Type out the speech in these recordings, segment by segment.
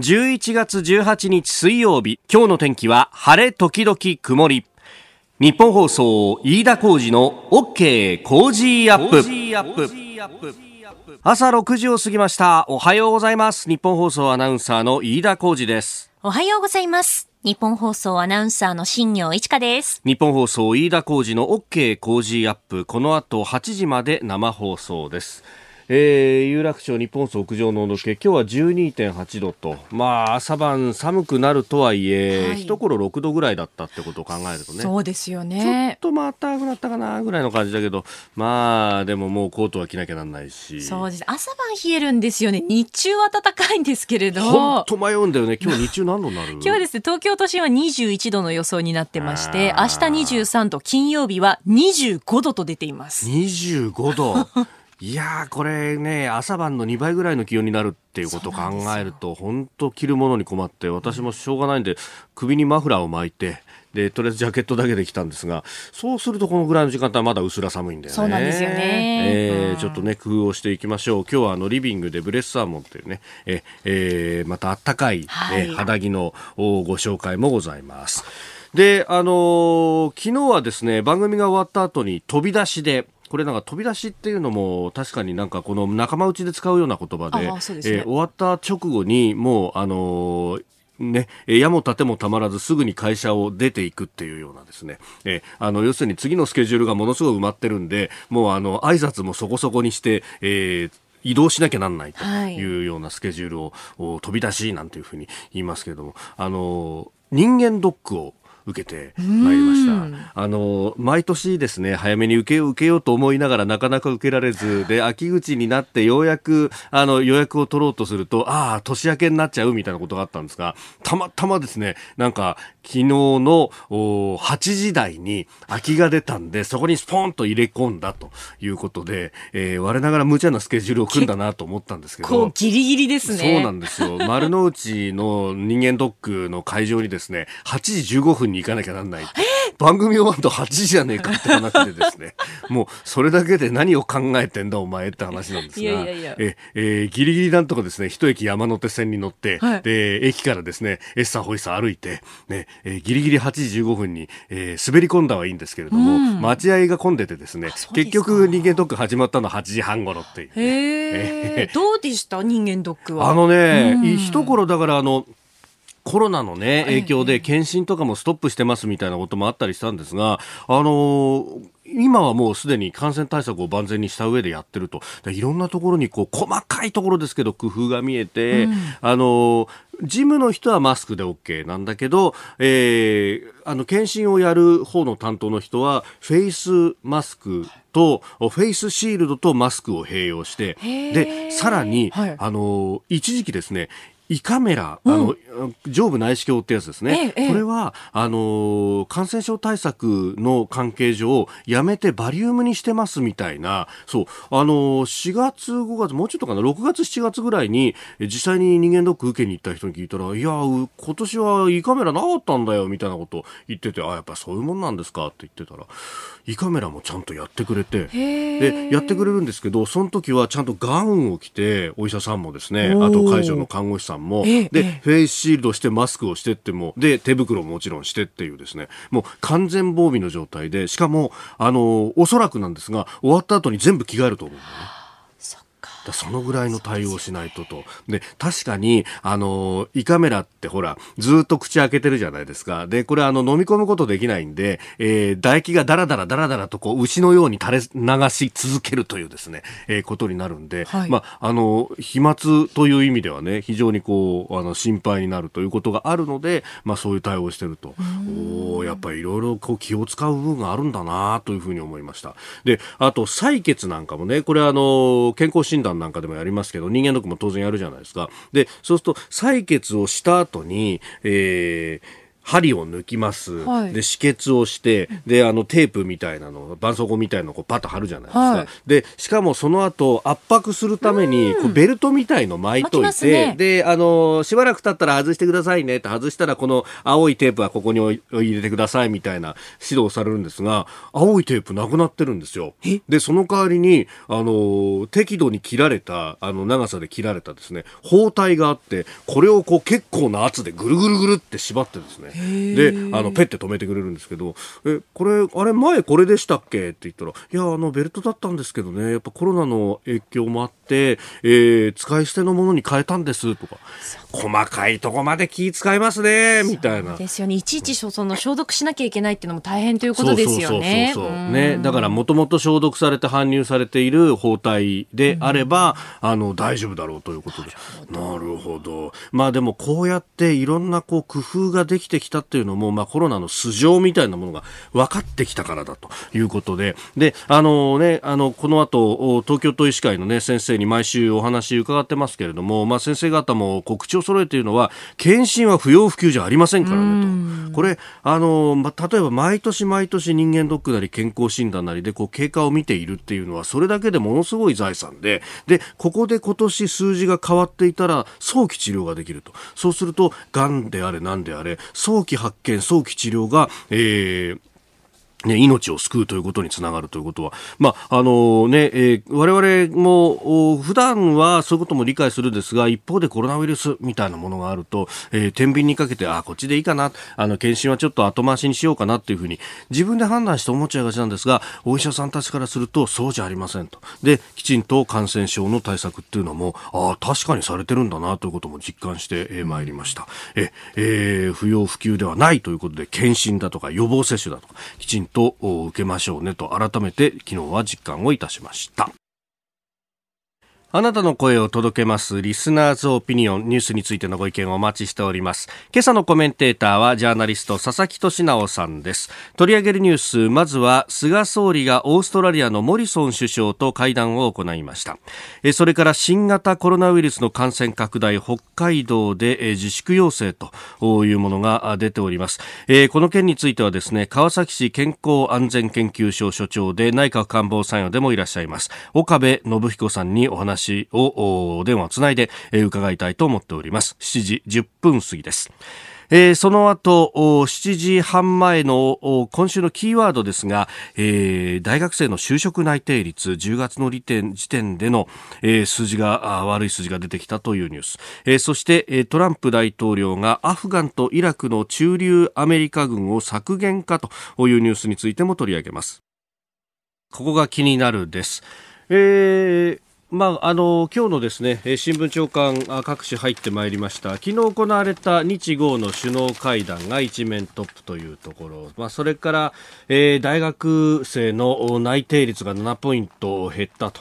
11月18日水曜日今日の天気は晴れ時々曇り。日本放送飯田浩二の OK 工事アップ。朝6時を過ぎました。おはようございます。日本放送アナウンサーの飯田浩二です。おはようございます。日本放送アナウンサーの新業一華です。日本放送飯田浩二の OK 工事アップ。この後8時まで生放送ですえー、有楽町日本屋上の温度計今日は12.8度と。まあ朝晩寒くなるとはいえ、はい、一頃6度ぐらいだったってことを考えるとね。そうですよね。ちょっとまたくなったかなぐらいの感じだけど。まあでももうコートは着なきゃなんないし。そうです。朝晩冷えるんですよね。日中は暖かいんですけれど。本当迷うんだよね。今日日中何度になる？今日はですね東京都心は21度の予想になってまして明日23度金曜日は25度と出ています。25度 いやこれね、朝晩の2倍ぐらいの気温になるっていうことを考えると、本当着るものに困って、私もしょうがないんで、首にマフラーを巻いて、で、とりあえずジャケットだけで来たんですが、そうするとこのぐらいの時間帯はまだ薄ら寒いんだよね。そうなんですよね。えー、ちょっとね、工夫をしていきましょう。今日はあの、リビングでブレスサーモンっていうね、え、えー、またあったかい、はい、え肌着のご紹介もございます。で、あのー、昨日はですね、番組が終わった後に飛び出しで、これなんか飛び出しっていうのも確かになんかこの仲間内で使うような言葉で、ね、えー、終わった直後にもうあのーね、矢も盾もたまらずすぐに会社を出ていくっていうようなですね、えあの、要するに次のスケジュールがものすごい埋まってるんで、もうあの、挨拶もそこそこにして、えー、移動しなきゃなんないとい。うようなスケジュールを、はい、飛び出しなんていうふうに言いますけれども、あの、人間ドックを受けてまいりました。あの毎年ですね早めに受け受けようと思いながらなかなか受けられず で秋口になってようやくあの予約を取ろうとするとああ年明けになっちゃうみたいなことがあったんですがたまたまですねなんか昨日の8時台に空きが出たんでそこにスポンと入れ込んだということで、えー、我ながら無茶なスケジュールを組んだなと思ったんですけどギリギリですね。そうなんですよ。丸の内の人間ドックの会場にですね8時15分に行かなきゃなんない。番組終わると8時じゃねえかって話でですね、もうそれだけで何を考えてんだお前って話なんですが、いやいやいや。ええー、ギリギリなんとかですね、一駅山手線に乗って、はい、で、駅からですね、エッサホイサ歩いて、ね、えー、ギリギリ8時15分に、えー、滑り込んだはいいんですけれども、うん、待合が混んでてですね、結局人間ドック始まったのは8時半頃っていう、ね、へえー、どうでした？人間ドックは。あのね、うん、一頃だからあの、コロナのね、影響で検診とかもストップしてますみたいなこともあったりしたんですが、あのー今はもうすでに感染対策を万全にした上でやってると。いろんなところにこう細かいところですけど工夫が見えて、うん、あの、事務の人はマスクで OK なんだけど、えー、あの、検診をやる方の担当の人は、フェイスマスクと、フェイスシールドとマスクを併用して、で、さらに、はい、あの、一時期ですね、胃カメラ、うん、あの上部内視鏡ってやつですね、ええ、これはあの感染症対策の関係上やめてバリウムにしてますみたいなそう。あの4月5月もうちょっとかな？6月7月ぐらいに実際に人間ドック受けに行った人に聞いたらいや今年は胃カメラなかったんだよみたいなこと言っててあやっぱそういうもんなんですかって言ってたら胃カメラもちゃんとやってくれてでやってくれるんですけどその時はちゃんとガウンを着てお医者さんもですねあと会場の看護師さんもでフェイスシールドしてマスクをしてってもで手袋ももちろんしてっていうですねもう完全防備の状態でしかもあのおそらくなんですが終わった後に全部着替えると思うんだよね。そのぐらいの対応しないとと。で、確かに、あの、胃カメラってほら、ずっと口開けてるじゃないですか。で、これあの、飲み込むことできないんで、えー、唾液がダラダラダラダラとこう、牛のように垂れ流し続けるというですね、えー、ことになるんで、はい、まあ、あの、飛沫という意味ではね、非常にこう、あの、心配になるということがあるので、まあ、そういう対応をしてると。おやっぱりいろいろこう、気を使う部分があるんだなというふうに思いました。で、あと、採血なんかもね、これあの、健康診断なんかでもやりますけど、人間ドックも当然やるじゃないですか。で、そうすると、採血をした後に、えー、針を抜きます、はい、で止血をしてであのテープみたいなの絆創膏みたいなのをパッと貼るじゃないですか、はい、でしかもその後圧迫するためにこうベルトみたいの巻いといて、ね、であのしばらく経ったら外してくださいね。って外したらこの青いテープはここに入れてくださいみたいな指導されるんですが青いテープなくなってるんですよ。でその代わりにあの適度に切られたあの長さで切られたですね包帯があってこれをこう結構な圧でぐるぐるぐるって縛ってですねであのペッて止めてくれるんですけどえこれあれ前これでしたっけ？って言ったらいやあのベルトだったんですけどね。やっぱコロナの影響もあって、えー、使い捨てのものに変えたんですとか。細かいとこまで気使いますねみたいな。ですよね。いちいちその消毒しなきゃいけないっていうのも大変ということですよね。ね。だからもともと消毒されて搬入されている包帯であれば、あの大丈夫だろうということで。なるほど。まあでもこうやっていろんなこう工夫ができてきたっていうのも、まあ、コロナの素性みたいなものが分かってきたからだということで。であのねあのこの後東京都医師会のね先生に毎週お話伺ってますけれども、まあ、先生方も告知を揃えているのは検診は不要不急じゃありませんからねと。これあの、まあ、例えば毎年毎年人間ドックなり健康診断なりでこう経過を見ているっていうのはそれだけでものすごい財産ででここで今年数字が変わっていたら早期治療ができると。そうするとがんであれ何であれ早期発見早期治療が、えーね、命を救うということにつながるということは、まあ、あのね、えー、我々も普段はそういうことも理解するんですが、一方でコロナウイルスみたいなものがあると、えー、天秤にかけて、あ、こっちでいいかな、あの、検診はちょっと後回しにしようかなっていうふうに、自分で判断して思っちゃいがちなんですが、お医者さんたちからすると、そうじゃありませんと。で、きちんと感染症の対策っていうのも、ああ、確かにされてるんだなということも実感してまいりました。え、えー、不要不急ではないということで、検診だとか予防接種だとか、きちんとと受けましょうねと改めて昨日は実感をいたしました。あなたの声を届けますリスナーズオピニオンニュースについてのご意見をお待ちしております。今朝のコメンテーターはジャーナリスト佐々木俊直さんです。取り上げるニュース、まずは菅総理がオーストラリアのモリソン首相と会談を行いました。それから新型コロナウイルスの感染拡大、北海道で自粛要請というものが出ております。この件についてはですね、川崎市健康安全研究所所長で内閣官房参与でもいらっしゃいます。岡部信彦さんにお話話を電話をつないで、え伺いたいと思っております。7時10分過ぎです。えー、その後、7時半前の今週のキーワードですが、えー、大学生の就職内定率、10月の時点時点での、えー、数字が、悪い数字が出てきたというニュース。えー、そして、トランプ大統領がアフガンとイラクの駐留アメリカ軍を削減かというニュースについても取り上げます。ここが気になるです。えーまあ、あの今日のですね新聞長官各紙入ってまいりました。昨日行われた日豪の首脳会談が一面トップというところ、まあ、それから、えー、大学生の内定率が7ポイント減ったと。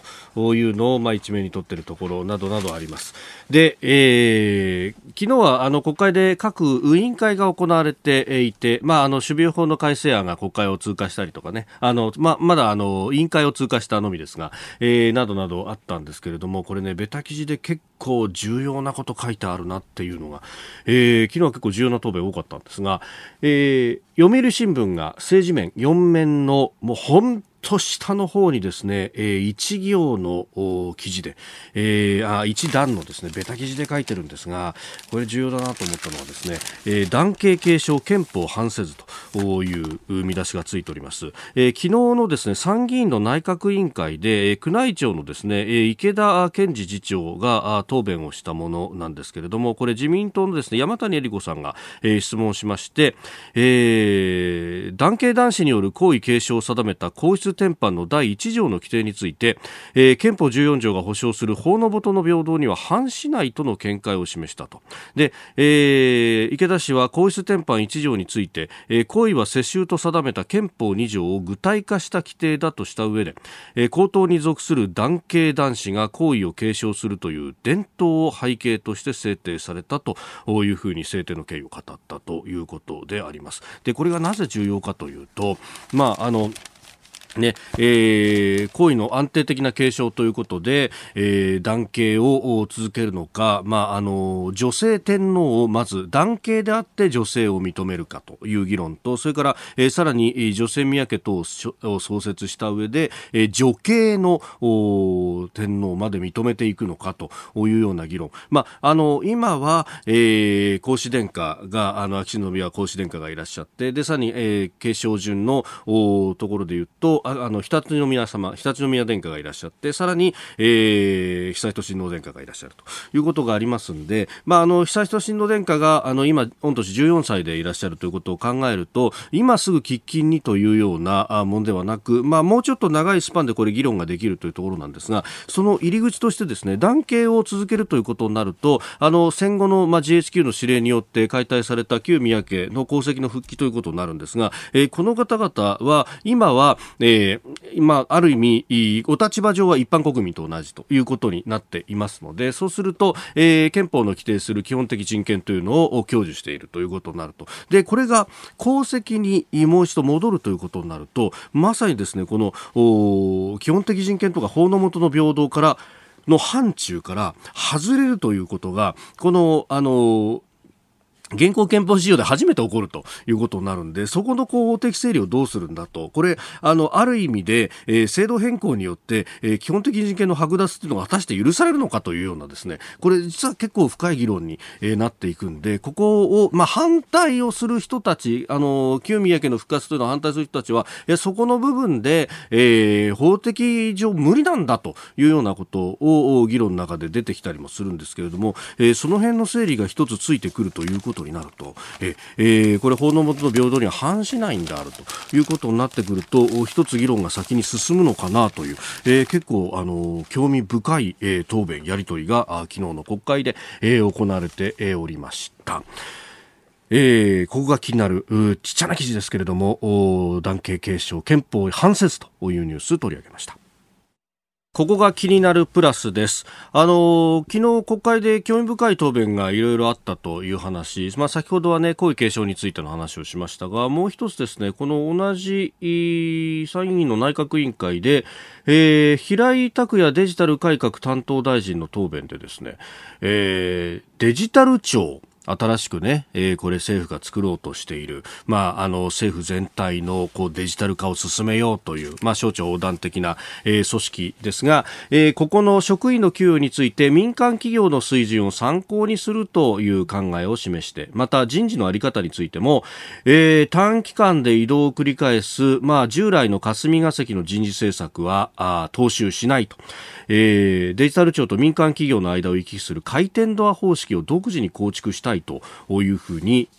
いうのを、まあ、一面に取っているところなどなどあります。で、えー、昨日はあの国会で各委員会が行われていて、まあ、あの守備法の改正案が国会を通過したりとかね。あの、ま、まだあの委員会を通過したのみですが、えー、などなどあったんですけれどもこれねベタ記事で結構重要なこと書いてあるなっていうのが、えー、昨日は結構重要な答弁多かったんですが、えー、読売新聞が政治面4面のもう本と下の方にですね、えー、一行の記事で、えー、あ一段のですねベタ記事で書いてるんですがこれ重要だなと思ったのはですね、えー、男系継承憲法反せずという見出しがついております、えー、昨日のですね参議院の内閣委員会で、えー、宮内庁のですね、えー、池田健次次長が答弁をしたものなんですけれどもこれ自民党のですね山谷恵理子さんが、えー、質問しまして、えー、男系男子による皇位継承を定めた皇室典範の第1条の規定について、えー、憲法14条が保障する法の下の平等には反しないとの見解を示したとで、えー、池田氏は皇室典範1条について、えー、行為は世襲と定めた憲法2条を具体化した規定だとした上で、えー、皇統に属する男系男子が皇位を継承するという伝統を背景として制定されたというふうに制定の経緯を語ったということであります。でこれがなぜ重要かというと、まああのねえー、行為の安定的な継承ということで、えー、男系を続けるのか、まあ、あの女性天皇をまず男系であって女性を認めるかという議論とそれから、えー、さらに女性宮家等を創設した上で、えー、女系の天皇まで認めていくのかというような議論、まあ、あの今は、えー、皇嗣殿下があの秋篠宮皇嗣殿下がいらっしゃってでさらに、えー、継承順のところで言うとああの常陸宮様常陸宮殿下がいらっしゃってさらに、えー、悠仁親王殿下がいらっしゃるということがありますんで、まあ、あの悠仁親王殿下があの今御年14歳でいらっしゃるということを考えると今すぐ喫緊にというようなものではなく、まあ、もうちょっと長いスパンでこれ議論ができるというところなんですがその入り口としてですね男系を続けるということになるとあの戦後の、まあ、GHQ の指令によって解体された旧宮家の功績の復帰ということになるんですが、えー、この方々は今は、ええー、まあ、ある意味、お立場上は一般国民と同じということになっていますので、そうすると、えー、憲法の規定する基本的人権というのを享受しているということになると。で、これが功績にもう一度戻るということになると、まさにですね、この、基本的人権とか法の下の平等からの範疇から外れるということが、この、あの、現行憲法使用で初めて起こるということになるんで、そこのこう法的整理をどうするんだと、これ、あの、ある意味で、えー、制度変更によって、えー、基本的人権の剥奪っていうのが果たして許されるのかというようなですね、これ実は結構深い議論に、えー、なっていくんで、ここを、まあ、反対をする人たち、あの、旧宮家の復活というのを反対する人たちは、えそこの部分で、えー、法的上無理なんだというようなことを議論の中で出てきたりもするんですけれども、えー、その辺の整理が一つついてくるということことになると、ええー、これ法の下の平等には反しないんであると。いうことになってくると一つ議論が先に進むのかなという、えー、結構あの興味深い、えー、答弁やり取りが昨日の国会で、えー、行われて、えー、おりました。えー、ここが気になるちっちゃな記事ですけれども男系継承憲法反説というニュース取り上げました。ここが気になるプラスです。あの、昨日国会で興味深い答弁がいろいろあったという話、まあ先ほどはね、皇位継承についての話をしましたが、もう一つですね、この同じ参議院の内閣委員会で、えー、平井拓也デジタル改革担当大臣の答弁でですね、えー、デジタル庁、新しくね、えー、これ政府が作ろうとしている、まあ、あの、政府全体のこうデジタル化を進めようという、まあ、省庁横断的な、えー、組織ですが、えー、ここの職員の給与について民間企業の水準を参考にするという考えを示して、また人事のあり方についても、えー、短期間で移動を繰り返す、まあ、従来の霞が関の人事政策は、あ踏襲しないと。えー、デジタル庁と民間企業の間を行き来する回転ドア方式を独自に構築したいというふうに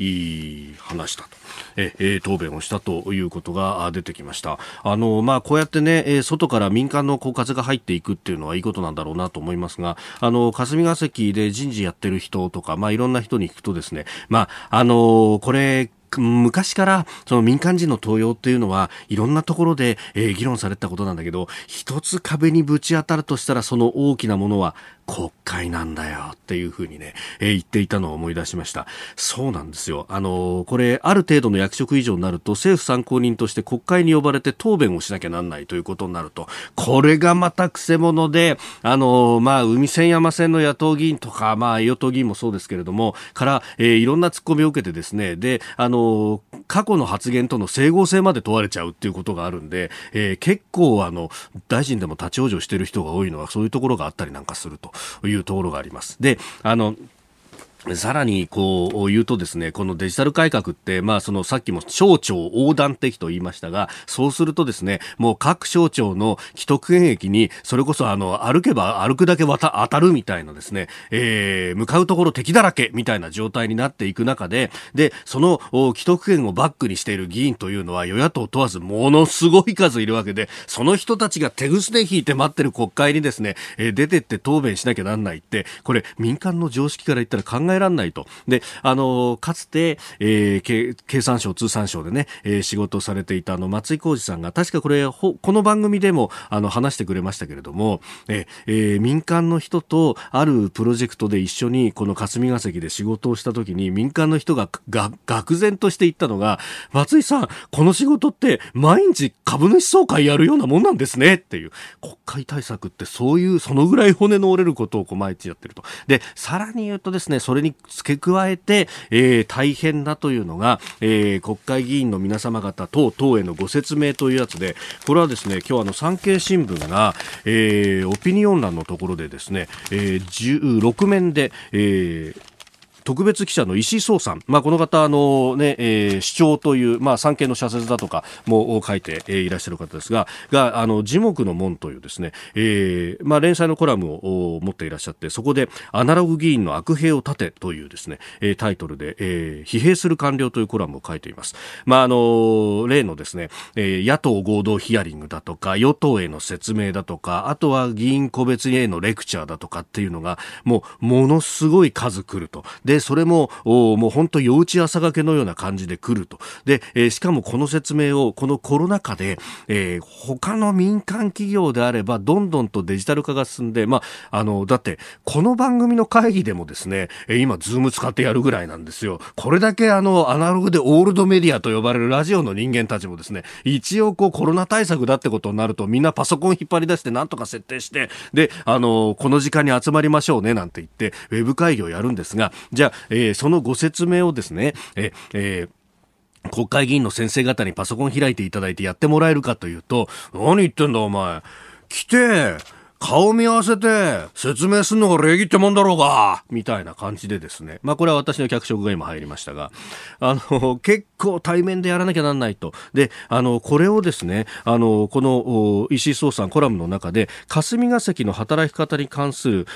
話したと。えー、答弁をしたということが出てきました。あの、まあ、こうやってね、外から民間のこう風が入っていくっていうのはいいことなんだろうなと思いますが、あの、霞が関で人事やってる人とか、まあ、いろんな人に聞くとですね、まあ、あの、これ、昔からその民間人の登用っていうのはいろんなところで、えー、議論されたことなんだけど一つ壁にぶち当たるとしたらその大きなものは国会なんだよっていうふうにね、えー、言っていたのを思い出しました。そうなんですよ。あのー、これ、ある程度の役職以上になると、政府参考人として国会に呼ばれて答弁をしなきゃなんないということになると、これがまたくせ者で、あのー、まあ、海線山線の野党議員とか、まあ、与党議員もそうですけれども、から、えー、いろんな突っ込みを受けてですね、で、あの過去の発言との整合性まで問われちゃうっていうことがあるんで、え結構、あの、大臣でも立ち往生してる人が多いのは、そういうところがあったりなんかすると。いうところがあります。で、あの、さらにこう言うとですね、このデジタル改革って、まあそのさっきも省庁横断的と言いましたが、そうするとですね、もう各省庁の既得権益に、それこそあの、歩けば歩くだけ当たるみたいなですね、えー、向かうところ敵だらけみたいな状態になっていく中で、で、その既得権をバックにしている議員というのは与野党問わずものすごい数いるわけで、その人たちが手ぐすね引いて待ってる国会にですね、え、出てって答弁しなきゃなんないって、これ民間の常識から言ったら考えられないと。で、あの、かつて、えー、経産省、通産省でね、えー、仕事されていたあの、松井浩二さんが、確かこれ、この番組でも、あの、話してくれましたけれども、ええー、民間の人とあるプロジェクトで一緒に、この霞が関で仕事をした時に、民間の人が、が、愕然として言ったのが、松井さん、この仕事って毎日株主総会やるようなもんなんですねっていう、国会対策ってそういう、そのぐらい骨の折れることをこう毎日やってると。で、さらに言うとですね、それれに付け加えて、えー、大変だというのが、えー、国会議員の皆様方等々へのご説明というやつで、これはですね、今日あの産経新聞が、えー、オピニオン欄のところでですね、えー、16面で、えー、特別記者の石井壮さん、まあ、この方あの、ねえー、主張という、まあ、産経の社説だとかも書いて、いらっしゃる方ですががあの樹木の門というですね、えーまあ、連載のコラムを持っていらっしゃってそこでアナログ議員の悪兵を立てというですね、タイトルで、えー、疲弊する官僚というコラムを書いています。まあ、あの例のですね、えー、野党合同ヒアリングだとか与党への説明だとかあとは議員個別へのレクチャーだとかっていうのがもうものすごい数来ると。で、それも、もう本当、夜打ち朝がけのような感じで来ると。で、えー、しかもこの説明を、このコロナ禍で、えー、他の民間企業であれば、どんどんとデジタル化が進んで、まあ、あの、だって、この番組の会議でもですね、え今、 Zoom 使ってやるぐらいなんですよ。これだけあの、アナログでオールドメディアと呼ばれるラジオの人間たちもですね、一応こう、コロナ対策だってことになると、みんなパソコン引っ張り出して、なんとか設定して、で、あの、この時間に集まりましょうね、なんて言って、ウェブ会議をやるんですが、じゃ、えー、そのご説明をですね、え、えー国会議員の先生方にパソコン開いていただいてやってもらえるかというと、何言ってんだお前。来て、顔見合わせて説明するのが礼儀ってもんだろうがみたいな感じでですね。まあこれは私の脚色が今入りましたが、あの、結構対面でやらなきゃなんないと。で、あの、これをですね、あの、この石井壮さんコラムの中で、霞が関の働き方に関する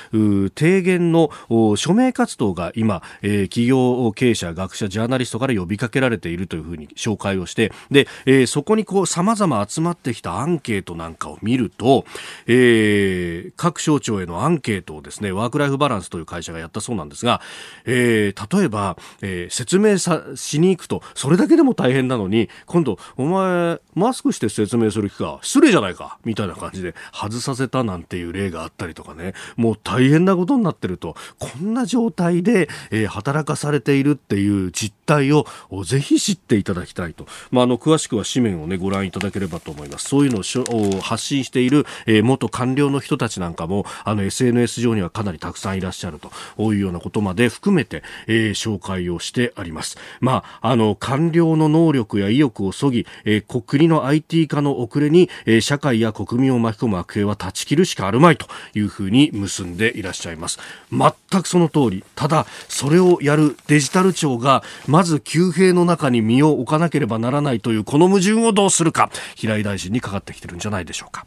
提言の署名活動が今、えー、企業経営者、学者、ジャーナリストから呼びかけられているというふうに紹介をして、で、えー、そこにこう様々集まってきたアンケートなんかを見ると、えーえー、各省庁へのアンケートをですね、ワークライフバランスという会社がやったそうなんですが、えー、例えば、えー、説明さしに行くと、それだけでも大変なのに、今度、お前、マスクして説明する気か、失礼じゃないか、みたいな感じで外させたなんていう例があったりとかね、もう大変なことになってると、こんな状態で、えー、働かされているっていう実態をぜひ知っていただきたいと。まあ、あの、詳しくは紙面をね、ご覧いただければと思います。そういうのを発信している、えー、元官僚の人たちなんかもあの SNS 上にはかなりたくさんいらっしゃるというようなことまで含めて、えー、紹介をしてあります。まあ、あの官僚の能力や意欲をそぎ、えー、国の IT 化の遅れに、えー、社会や国民を巻き込む悪兵は断ち切るしかあるまいというふうに結んでいらっしゃいます。全くその通り。ただ、それをやるデジタル庁がまず急兵の中に身を置かなければならないというこの矛盾をどうするか平井大臣にかかってきてるんじゃないでしょうか。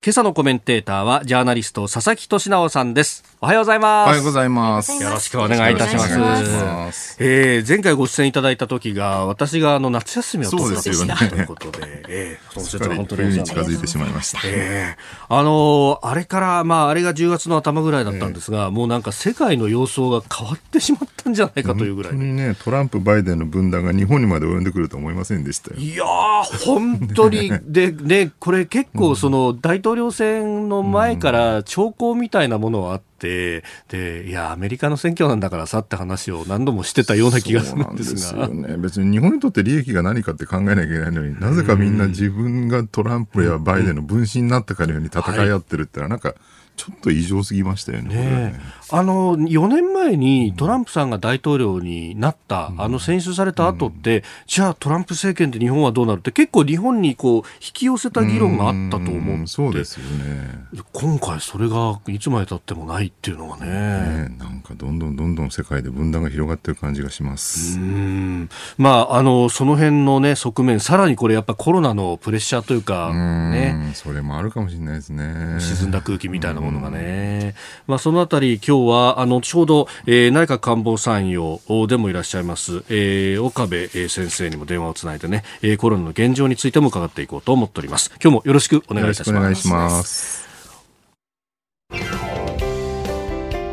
今朝のコメンテーターはジャーナリスト佐々木俊直さんです。おはようございます。おはようございます。よろしくお願いいたします。ますえー、前回ご出演いただいた時が私があの夏休みを取った時だということで、えー、その本当に近づいてしまいました。えー、あのー、あれからまああれが10月の頭ぐらいだったんですが、えー、もうなんか世界の様相が変わってしまったんじゃないかというぐらい。本当にねトランプバイデンの分断が日本にまで及んでくると思いませんでしたよ。いやー本当にでねこれ結構その大統領選の前から兆候みたいなものはあって、で、いや、アメリカの選挙なんだからさって話を何度もしてたような気がするんですが。すね、別に日本にとって利益が何かって考えなきゃいけないのに、なぜかみんな自分がトランプやバイデンの分身になったかのように戦い合ってるってのは、なんか、ちょっと異常すぎましたよね。ねあの4年前にトランプさんが大統領になった、うん、あの選出された後って、うん、じゃあトランプ政権で日本はどうなるって結構日本にこう引き寄せた議論があったと思うそうですよね。今回それがいつまでたってもないっていうのがね、ね、なんかどんどんどんどん世界で分断が広がってる感じがします。うんまああのその辺のね側面さらにこれやっぱコロナのプレッシャーというかね、それもあるかもしれないですね。沈んだ空気みたいなものがね。まあ、そのあたり、今日は、あの、ちょうど、えー、内閣官房参与でもいらっしゃいます、えー、岡部先生にも電話をつないでね、えー、コロナの現状についても伺っていこうと思っております。今日もよろしくお願いいたします。お願いします。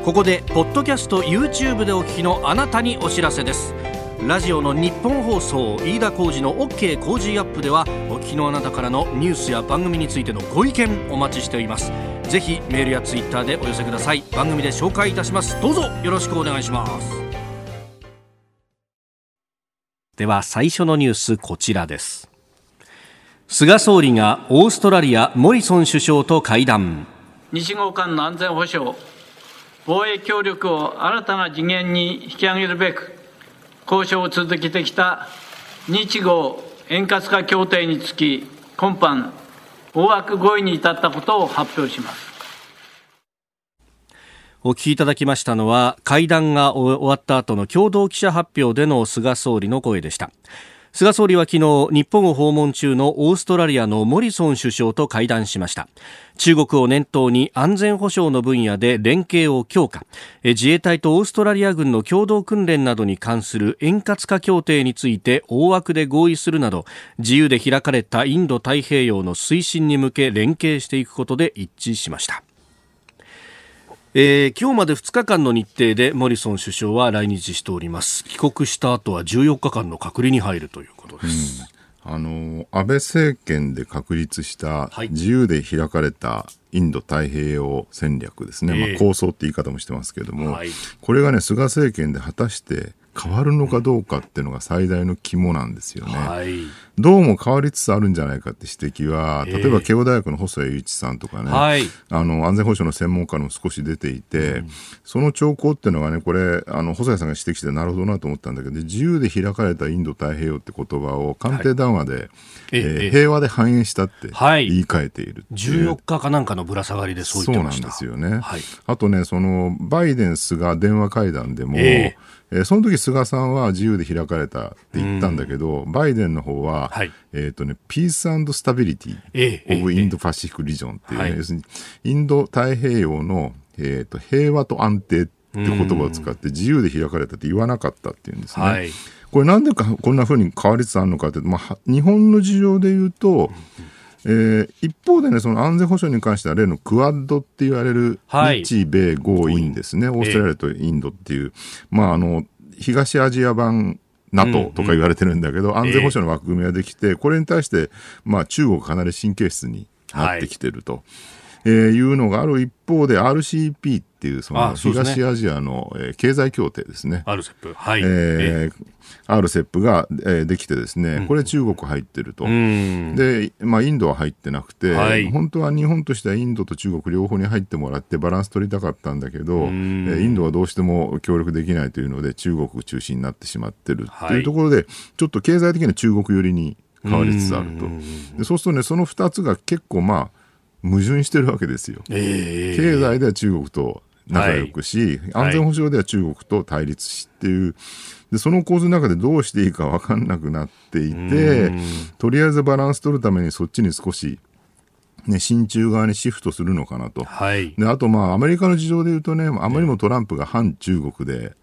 ここでポッドキャスト YouTube でお聞きのあなたにお知らせですラジオの日本放送飯田浩司の OK 工事アップではお聞きのあなたからのニュースや番組についてのご意見お待ちしておりますぜひメールやツイッターでお寄せください。番組で紹介いたします。どうぞよろしくお願いします。では最初のニュースこちらです。菅総理がオーストラリアモリソン首相と会談。日豪間の安全保障防衛協力を新たな次元に引き上げるべく、交渉を続けてきた日豪円滑化協定につき、今般、大枠合意に至ったことを発表します。お聞きいただきましたのは会談が終わった後の共同記者発表での菅総理の声でした菅総理は昨日日本を訪問中のオーストラリアのモリソン首相と会談しました。中国を念頭に安全保障の分野で連携を強化。自衛隊とオーストラリア軍の共同訓練などに関する円滑化協定について大枠で合意するなど自由で開かれたインド太平洋の推進に向け連携していくことで一致しました。えー、今日まで2日間の日程でモリソン首相は来日しております。帰国した後は14日間の隔離に入るということです、うん、あの安倍政権で確立した自由で開かれたインド太平洋戦略ですね、はい、まあ、構想って言い方もしてますけれども、はい、これがね菅政権で果たして変わるのかどうかっていうのが最大の肝なんですよね。はい、どうも変わりつつあるんじゃないかって指摘は、例えば慶応大学の細谷雄一さんとかね、はい、あの安全保障の専門家の少し出ていて、うん、その兆候っていうのがね、これ、あの細谷さんが指摘してなるほどなと思ったんだけど、自由で開かれたインド太平洋って言葉を官邸談話で、はい、えー、平和で繁栄したって言い換えているい14日かなんかのぶら下がりでそう言ってました。そうなんですよね。はい、あとね、そのバイデンスが電話会談でも、えーえー、その時菅さんは自由で開かれたって言ったんだけど、うん、バイデンの方は、はい、えっ、ー、とね、ピーススタビリティ・オブ・インド・パシフィック・リジョンっていうね、要するに、インド太平洋の、えーと、平和と安定って言葉を使って、自由で開かれたって言わなかったっていうんですね。はい、これなんでかこんなふうに変わりつつあるのかってまあ、日本の事情で言うと、えー、一方でね、その安全保障に関しては、例のクアッドって言われる日米豪印ですね、はい、オーストラリアとインドっていう、まあ、あの、東アジア版 NATO とか言われてるんだけど、うんうん、安全保障の枠組みができて、これに対して、まあ、中国かなり神経質になってきてると。はい。えー、いうのがある一方で RCP っていうその東アジアの、えー、経済協定ですね。RCEP。はい。えー、RCEP が、えー、できてですね、これ中国入ってると。うん、で、まあインドは入ってなくて、はい、本当は日本としてはインドと中国両方に入ってもらってバランス取りたかったんだけど、えー、インドはどうしても協力できないというので中国中心になってしまってるっていうところで、はい、ちょっと経済的には中国寄りに変わりつつあると。でそうするとね、その2つが結構まあ、矛盾してるわけですよ。えー、経済では中国と仲良くし、はい、安全保障では中国と対立しっていう、でその構図の中でどうしていいか分かんなくなっていて、とりあえずバランス取るためにそっちに少し、ね、親中側にシフトするのかなと。はい、であと、まあ、アメリカの事情で言うとね、あまりにもトランプが反中国で、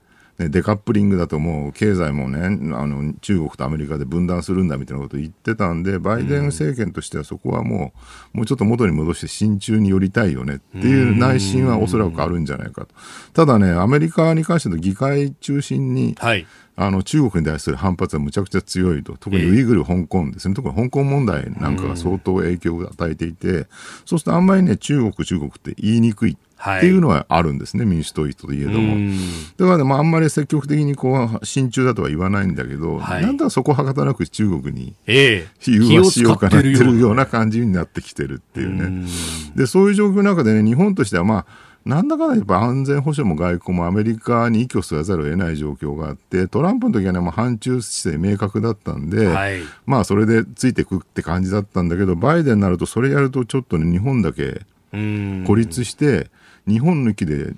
ね、デカップリングだともう経済もねあの中国とアメリカで分断するんだみたいなことを言ってたんでバイデン政権としてはそこはもう、もうちょっと元に戻して親中に寄りたいよねっていう内心はおそらくあるんじゃないかと。ただねアメリカに関しての議会中心に、はい。あの中国に対する反発はむちゃくちゃ強いと、特にウイグル、香港ですね、特に香港問題なんかが相当影響を与えていて、そうするとあんまりね、中国、中国って言いにくいっていうのはあるんですね、はい、民主党といえども。だから、ね、まあ、あんまり積極的にこう親中だとは言わないんだけど、はい、なんだそこはかたなく中国に融和しようかなってるような感じになってきてるっていうね。でそういう状況の中でね、日本としてはまあなんだかんだやっぱ安全保障も外交もアメリカに依拠せざるを得ない状況があって、トランプの時はね、もう反中姿勢明確だったんで、はい、まあそれでついてくって感じだったんだけど、バイデンになるとそれやるとちょっとね、日本だけ孤立して、日本抜きで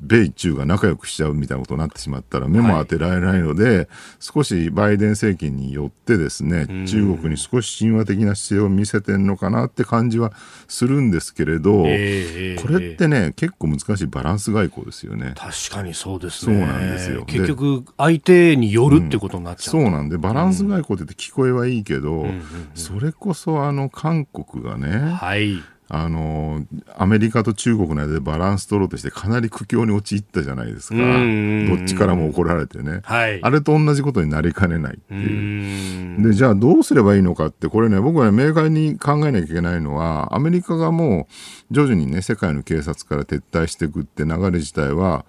米中が仲良くしちゃうみたいなことになってしまったら目も当てられないので、はい、少しバイデン政権によってですね中国に少し親和的な姿勢を見せてるのかなって感じはするんですけれど、えー、これってね結構難しいバランス外交ですよね。確かにそうですね。そうなんですよ。結局相手によるってことになっちゃう、うん、そうなんでバランス外交って聞こえはいいけど、うん、それこそあの韓国がね、はいあのアメリカと中国の間でバランス取ろうとしてかなり苦境に陥ったじゃないですか。どっちからも怒られてね、はい、あれと同じことになりかねないっていう。でじゃあどうすればいいのかってこれね僕はね明快に考えなきゃいけないのはアメリカがもう徐々にね世界の警察から撤退していくって流れ自体は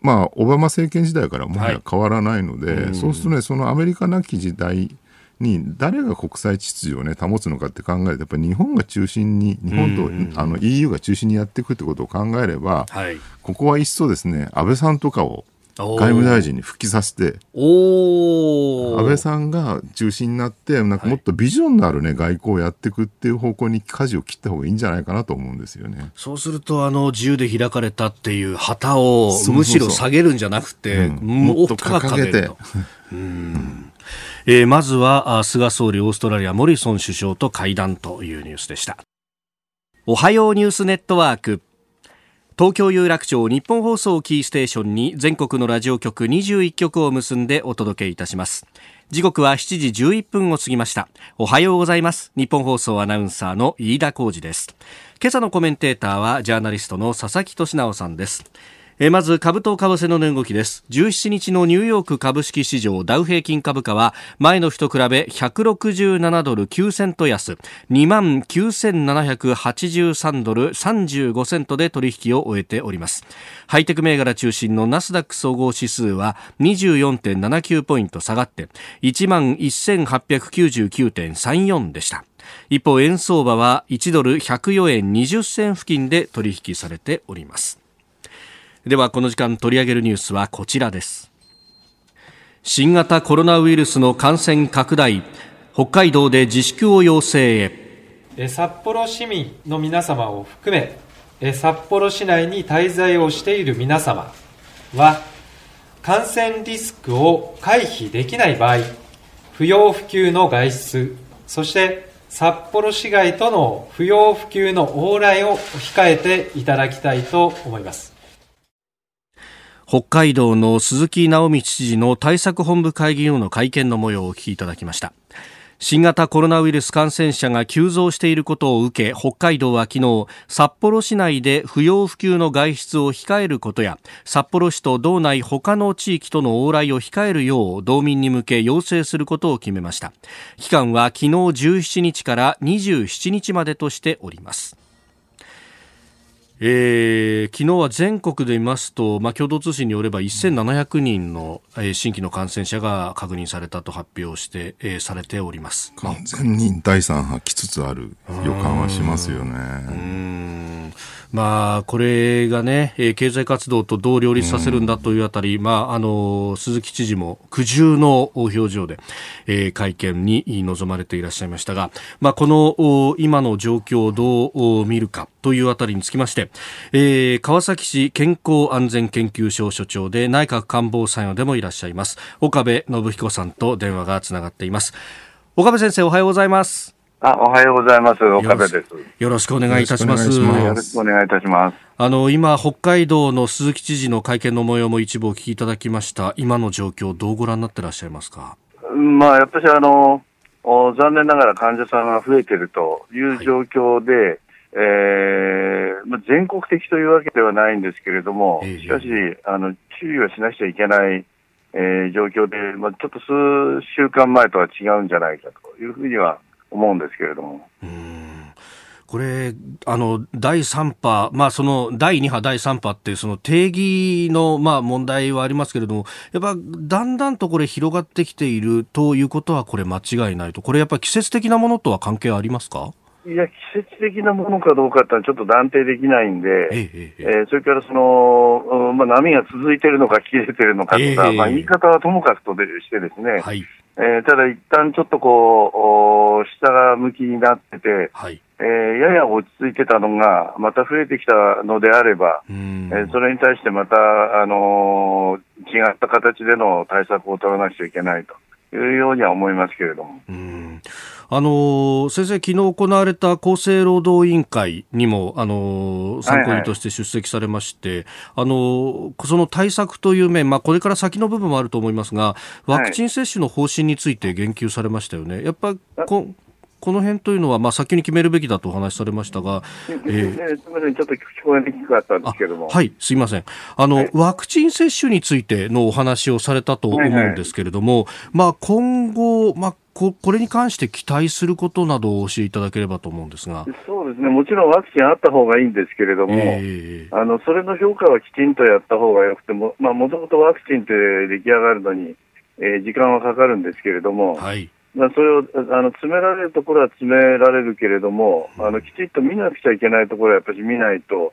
まあオバマ政権時代からもはや変わらないので、はい、そうするとねそのアメリカなき時代に誰が国際秩序を、ね、保つのかって考えるとやっぱり日本が中心に日本と、あの EU が中心にやっていくってことを考えれば、はい、ここは一層ですね安倍さんとかを外務大臣に復帰させて安倍さんが中心になってなんかもっとビジョンのある、ね、外交をやっていくっていう方向に舵を切った方がいいんじゃないかなと思うんですよね。そうするとあの自由で開かれたっていう旗をむしろ下げるんじゃなくて、うん、もっと掲げて。うんえー、まずは菅総理オーストラリアモリソン首相と会談というニュースでした。おはようニュースネットワーク。東京有楽町日本放送キーステーションに全国のラジオ局21局を結んでお届けいたします。時刻は7時11分を過ぎました。おはようございます。日本放送アナウンサーの飯田浩二です。今朝のコメンテーターはジャーナリストの佐々木俊直さんです。えまず株と為替の値動きです。17日のニューヨーク株式市場ダウ平均株価は前の日と比べ167ドル9セント安。2万9783ドル35セントで取引を終えております。ハイテク銘柄中心のナスダック総合指数は24.79ポイント下がって1万1899.34でした。一方円相場は1ドル104円20銭付近で取引されております。ではこの時間取り上げるニュースはこちらです。新型コロナウイルスの感染拡大北海道で自粛を要請へ。札幌市民の皆様を含め札幌市内に滞在をしている皆様は感染リスクを回避できない場合不要不急の外出そして札幌市外との不要不急の往来を控えていただきたいと思います。北海道の鈴木直道知事の対策本部会議後の会見の模様をお聞きいただきました。新型コロナウイルス感染者が急増していることを受け北海道は昨日札幌市内で不要不急の外出を控えることや札幌市と道内他の地域との往来を控えるよう道民に向け要請することを決めました。期間は昨日17日から27日までとしております。えー、昨日は全国で見ますと、まあ、共同通信によれば1700人の、えー、新規の感染者が確認されたと発表して、えー、されております完全に第3波来つつある予感はしますよね。まあ、これがね、経済活動とどう両立させるんだというあたり、うん、まあ、あの、鈴木知事も苦渋の表情で、えー、会見に臨まれていらっしゃいましたが、まあ、この、今の状況をどう見るかというあたりにつきまして、えー、川崎市健康安全研究所所長で内閣官房参与でもいらっしゃいます、岡部信彦さんと電話がつながっています。岡部先生、おはようございます。あ、おはようございます。岡部です。よろしくお願いいたします。よろしくお願いいたします。あの、今、北海道の鈴木知事の会見の模様も一部お聞きいただきました。今の状況、どうご覧になってらっしゃいますか？まあ、私は、あの、残念ながら患者さんが増えているという状況で、はい、えー、まあ、全国的というわけではないんですけれども、しかし、あの、注意はしなくちゃいけない、えー、状況で、まあ、ちょっと数週間前とは違うんじゃないかというふうには思うんですけれども。これ、あの、第3波、まあ、その、第2波、第3波って、その定義の、まあ、問題はありますけれども、やっぱ、だんだんとこれ広がってきているということは、これ間違いないと。これやっぱり季節的なものとは関係ありますか？いや、季節的なものかどうかってのはちょっと断定できないんで、えええー、それからその、まあ、波が続いているのか切れてるのかとか、まあ、言い方はともかくとでしてですね、はい、えー、ただ一旦ちょっとこう、下向きになってて、はい、えー、やや落ち着いてたのが、また増えてきたのであれば、えー、それに対してまた、あのー、違った形での対策を取らなくちゃいけないというようには思いますけれども。あの先生、昨日行われた厚生労働委員会にも、あの参考人として出席されまして、はいはい、あのその対策という面、まあ、これから先の部分もあると思いますが、ワクチン接種の方針について言及されましたよね。やっぱここの辺というのは、まあ、早急に決めるべきだとお話しされましたが、えー、すみません、ちょっと聞こえにくかったんですけども。はい、すいません。あの、はい、ワクチン接種についてのお話をされたと思うんですけれども、はいはい、まあ、今後、まあ、ここれに関して期待することなどを教えていただければと思うんですが。そうですね、もちろんワクチンあった方がいいんですけれども、えー、あのそれの評価はきちんとやった方がよくても、もともとワクチンって出来上がるのに、えー、時間はかかるんですけれども、はい、まあ、それをあの詰められるところは詰められるけれども、あのきちっと見なくちゃいけないところはやっぱり見ないと、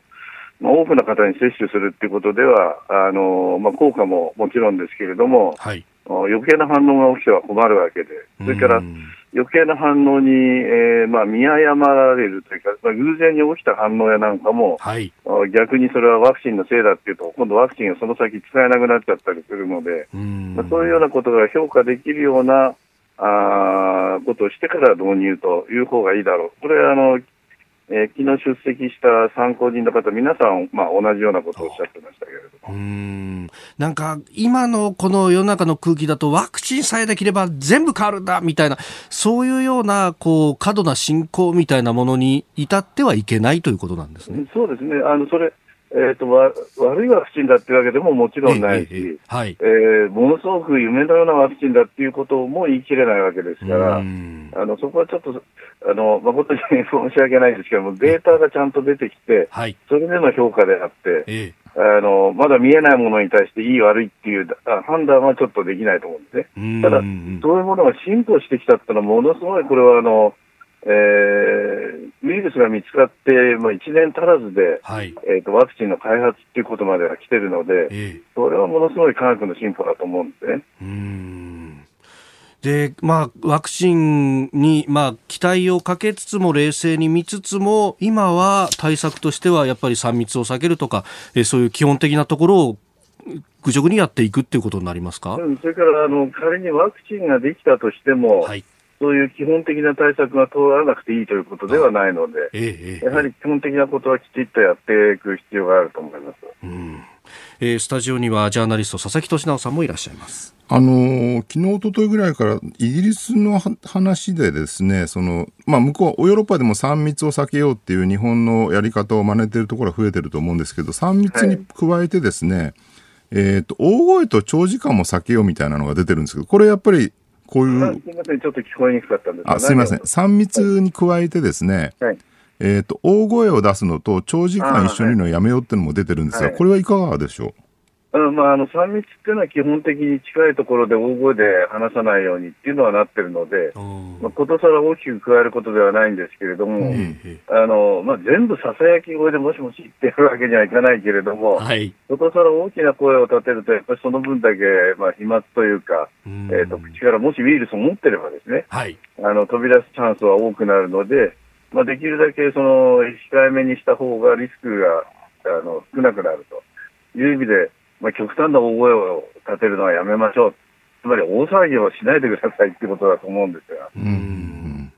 まあ、多くの方に接種するっていうことでは、あのまあ、効果ももちろんですけれども、はい、余計な反応が起きては困るわけで、それから余計な反応に、えーまあ、見誤られるというか、まあ、偶然に起きた反応やなんかも、はい、逆にそれはワクチンのせいだっていうと、今度ワクチンがその先使えなくなっちゃったりするので、まあ、そういうようなことが評価できるようなあことをしてから導入という方がいいだろう。これあのえー、昨日出席した参考人の方、皆さん、まあ、同じようなことをおっしゃってましたけれども。うんなんか、今のこの世の中の空気だと、ワクチンさえできれば全部変わるんだみたいな、そういうような、こう、過度な進行みたいなものに至ってはいけないということなんですね。そうですね。あの、それ、えーと、わ悪いワクチンだっていうわけでももちろんないし、えー、はい。えー、ものすごく夢のようなワクチンだっていうことも言い切れないわけですから、あのそこはちょっとあの誠に申し訳ないんですけども、データがちゃんと出てきて、はい、それでの評価であって、えー、あの、まだ見えないものに対していい悪いっていう判断はちょっとできないと思うんですね。ただ、そういうものが進歩してきたっていうのは、ものすごいこれはあの、えー、ウイルスが見つかって、まあ、1年足らずで、はい、えーと、ワクチンの開発っていうことまでは来てるので、えー、それはものすごい科学の進歩だと思うんですね。うん。で、まあ、ワクチンに、まあ、期待をかけつつも、冷静に見つつも、今は対策としては、やっぱり3密を避けるとか、えー、そういう基本的なところを愚直にやっていくっていうことになりますか、それからあの仮にワクチンができたとしても、はい、そういう基本的な対策が通らなくていいということではないので、ええ、やはり基本的なことはきちっとやっていく必要があると思います。うんえー、スタジオにはジャーナリスト佐々木俊直さんもいらっしゃいます。あのー、昨日、一昨日ぐらいからイギリスの話でですね、その、まあ、向こう、ヨーロッパでも3密を避けようっていう日本のやり方を真似てるところが増えてると思うんですけど、3密に加えてですね、はい、えっ、ー、と、大声と長時間も避けようみたいなのが出てるんですけど、これやっぱりこういう。すみません、ちょっと聞こえにくかったんですあすみません。3密に加えてですね、はい、えっ、と、大声を出すのと長時間一緒にいるのをやめようっていうのも出てるんですが、はい、これはいかがでしょう？まあ、あの3密っていうのは基本的に近いところで大声で話さないようにっていうのはなってるので、まあ、ことさら大きく加えることではないんですけれども、あのまあ、全部ささやき声でもしもし言ってるわけにはいかないけれども、はい、ことさら大きな声を立てると、やっぱりその分だけ、まあ、飛沫というか、えーと、口からもしウイルスを持ってればですね、はい、あの飛び出すチャンスは多くなるので、まあ、できるだけその控えめにした方がリスクがあの少なくなるという意味で、まあ、極端な大声を立てるのはやめましょう。つまり大騒ぎをしないでくださいってことだと思うんですが。うん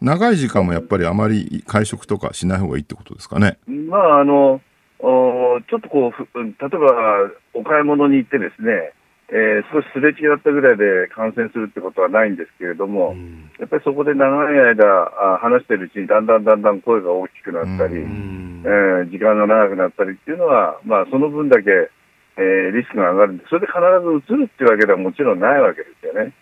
長い時間もやっぱりあまり会食とかしない方がいいってことですかね。まあ、あの、おちょっとこう、例えばお買い物に行ってですね、えー、少しすれ違ったぐらいで感染するってことはないんですけれども、うん、やっぱりそこで長い間あ話しているうちにだんだんだんだん声が大きくなったり、うん、えー、時間が長くなったりっていうのは、まあ、その分だけ、えー、リスクが上がるんで、それで必ず移るっていうわけではもちろんないわけですよね。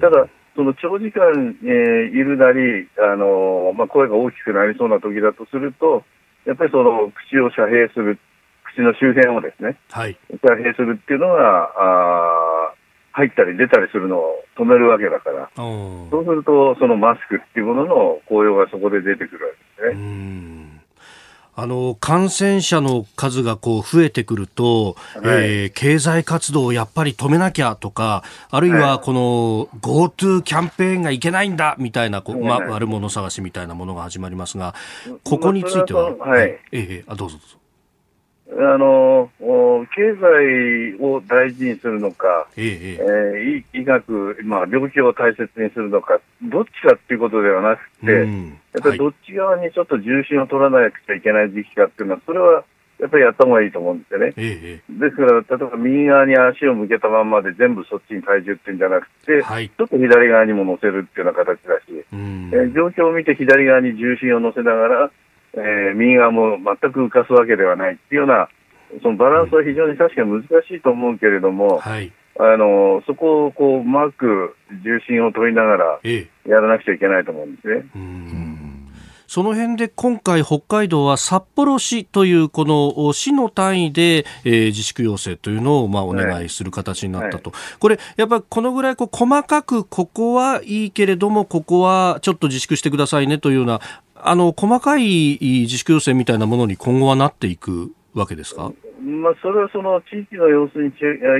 ただその長時間、えー、いるなり、あのまあ、声が大きくなりそうな時だとすると、やっぱりその口を遮蔽する、口の周辺をですね、はい、遮蔽するっていうのが、あ入ったり出たりするのを止めるわけだから、そうすると、そのマスクっていうものの効用がそこで出てくるわけですね。あの感染者の数がこう増えてくると、はい、えー、経済活動をやっぱり止めなきゃとか、あるいはこの GoTo キャンペーンがいけないんだみたいなこ、ま、悪者探しみたいなものが始まりますが、ここについては、はい、えー、あどうぞどうぞ。あの経済を大事にするのか、えええー、医学、まあ、病気を大切にするのか、どっちかっていうことではなくて、うん、やっぱりどっち側にちょっと重心を取らなくちゃいけない時期かっていうのは、それはやっぱりやった方がいいと思うんですよね。ええ、ですから、例えば右側に足を向けたまんまで全部そっちに体重っていうんじゃなくて、はい、ちょっと左側にも乗せるっていうような形だし、えー、状況を見て左側に重心を乗せながら、えー、右側も全く浮かすわけではないっていうような、そのバランスは非常に確かに難しいと思うけれども、はい、あのそこをこううまく重心を取りながらやらなくちゃいけないと思うんですね。その辺で今回北海道は札幌市というこの市の単位で、えー、自粛要請というのをまあお願いする形になったと、はい。これやっぱりこのぐらいこう細かくここはいいけれどもここはちょっと自粛してくださいねというようなあの細かい自粛要請みたいなものに今後はなっていくわけですか？まあ、それはその地域の様子に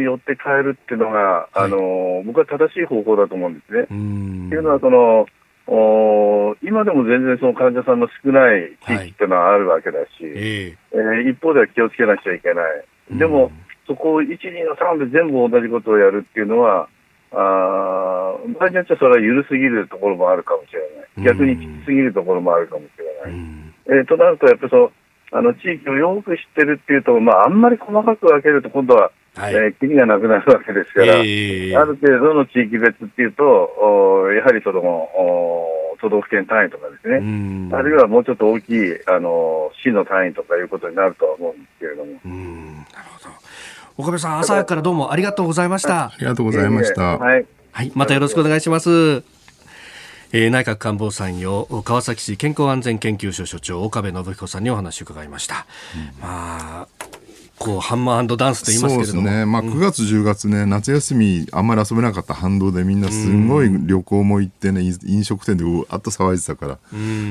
よって変えるっていうのが、はい、あの僕は正しい方法だと思うんですね。っていうのはそのお今でも全然その患者さんの少ない地域っていうのはあるわけだし、はい、えー、一方では気をつけなくちゃいけない、でも、そこを1、2の3で全部同じことをやるっていうのは、あ場合によってはそれは緩すぎるところもあるかもしれない、逆にきつすぎるところもあるかもしれない。えー、となると、やっぱりそのあの地域をよく知ってるっていうと、まあ、あんまり細かく分けると、今度ははい、えー、キリがなくなるわけですから、えー、ある程度の地域別っていうと、おやはりそのお都道府県単位とかですね、あるいはもうちょっと大きいあの市の単位とかいうことになるとは思うんですけれども。岡部さん、朝からどうもありがとうございました。ありがとうございました。はい、はい、またよろしくお願いします。えー、内閣官房参与川崎市健康安全研究所所長岡部信彦さんにお話を伺いました。うん、まあこうハンマーダンスと言いますけれども。そうですね、まあ、9月、10月ね、夏休みあんまり遊べなかった反動でみんなすごい旅行も行ってね、飲食店でうわっと騒いでたから、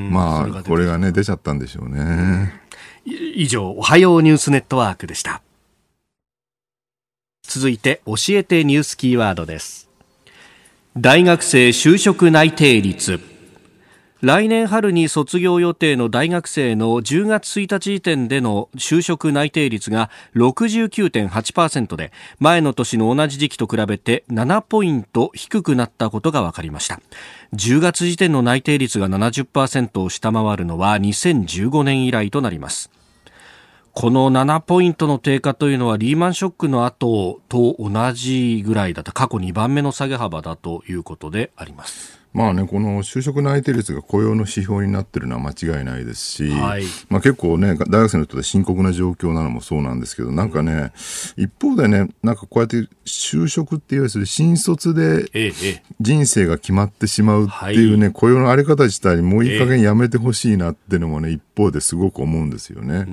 まあこれがね出ちゃったんでしょうね。以上おはようニュースネットワークでした続いて教えてニュースキーワードです。大学生就職内定率。来年春に卒業予定の大学生の10月1日時点での就職内定率が69.8%で前の年の同じ時期と比べて7ポイント低くなったことが分かりました。10月時点の内定率が70%を下回るのは2015年以来となります。この7ポイントの低下というのはリーマンショックの後と同じぐらいだった。過去2番目の下げ幅だということであります。まあね、この就職内定率が雇用の指標になってるのは間違いないですし、はい、まあ、結構ね、大学生の人で深刻な状況なのもそうなんですけど、なんかね、一方でね、なんかこうやって就職っていうわゆる新卒で人生が決まってしまうっていうね、雇用のあり方自体にもういい加減やめてほしいなっていうのもね、一方ですごく思うんですよね。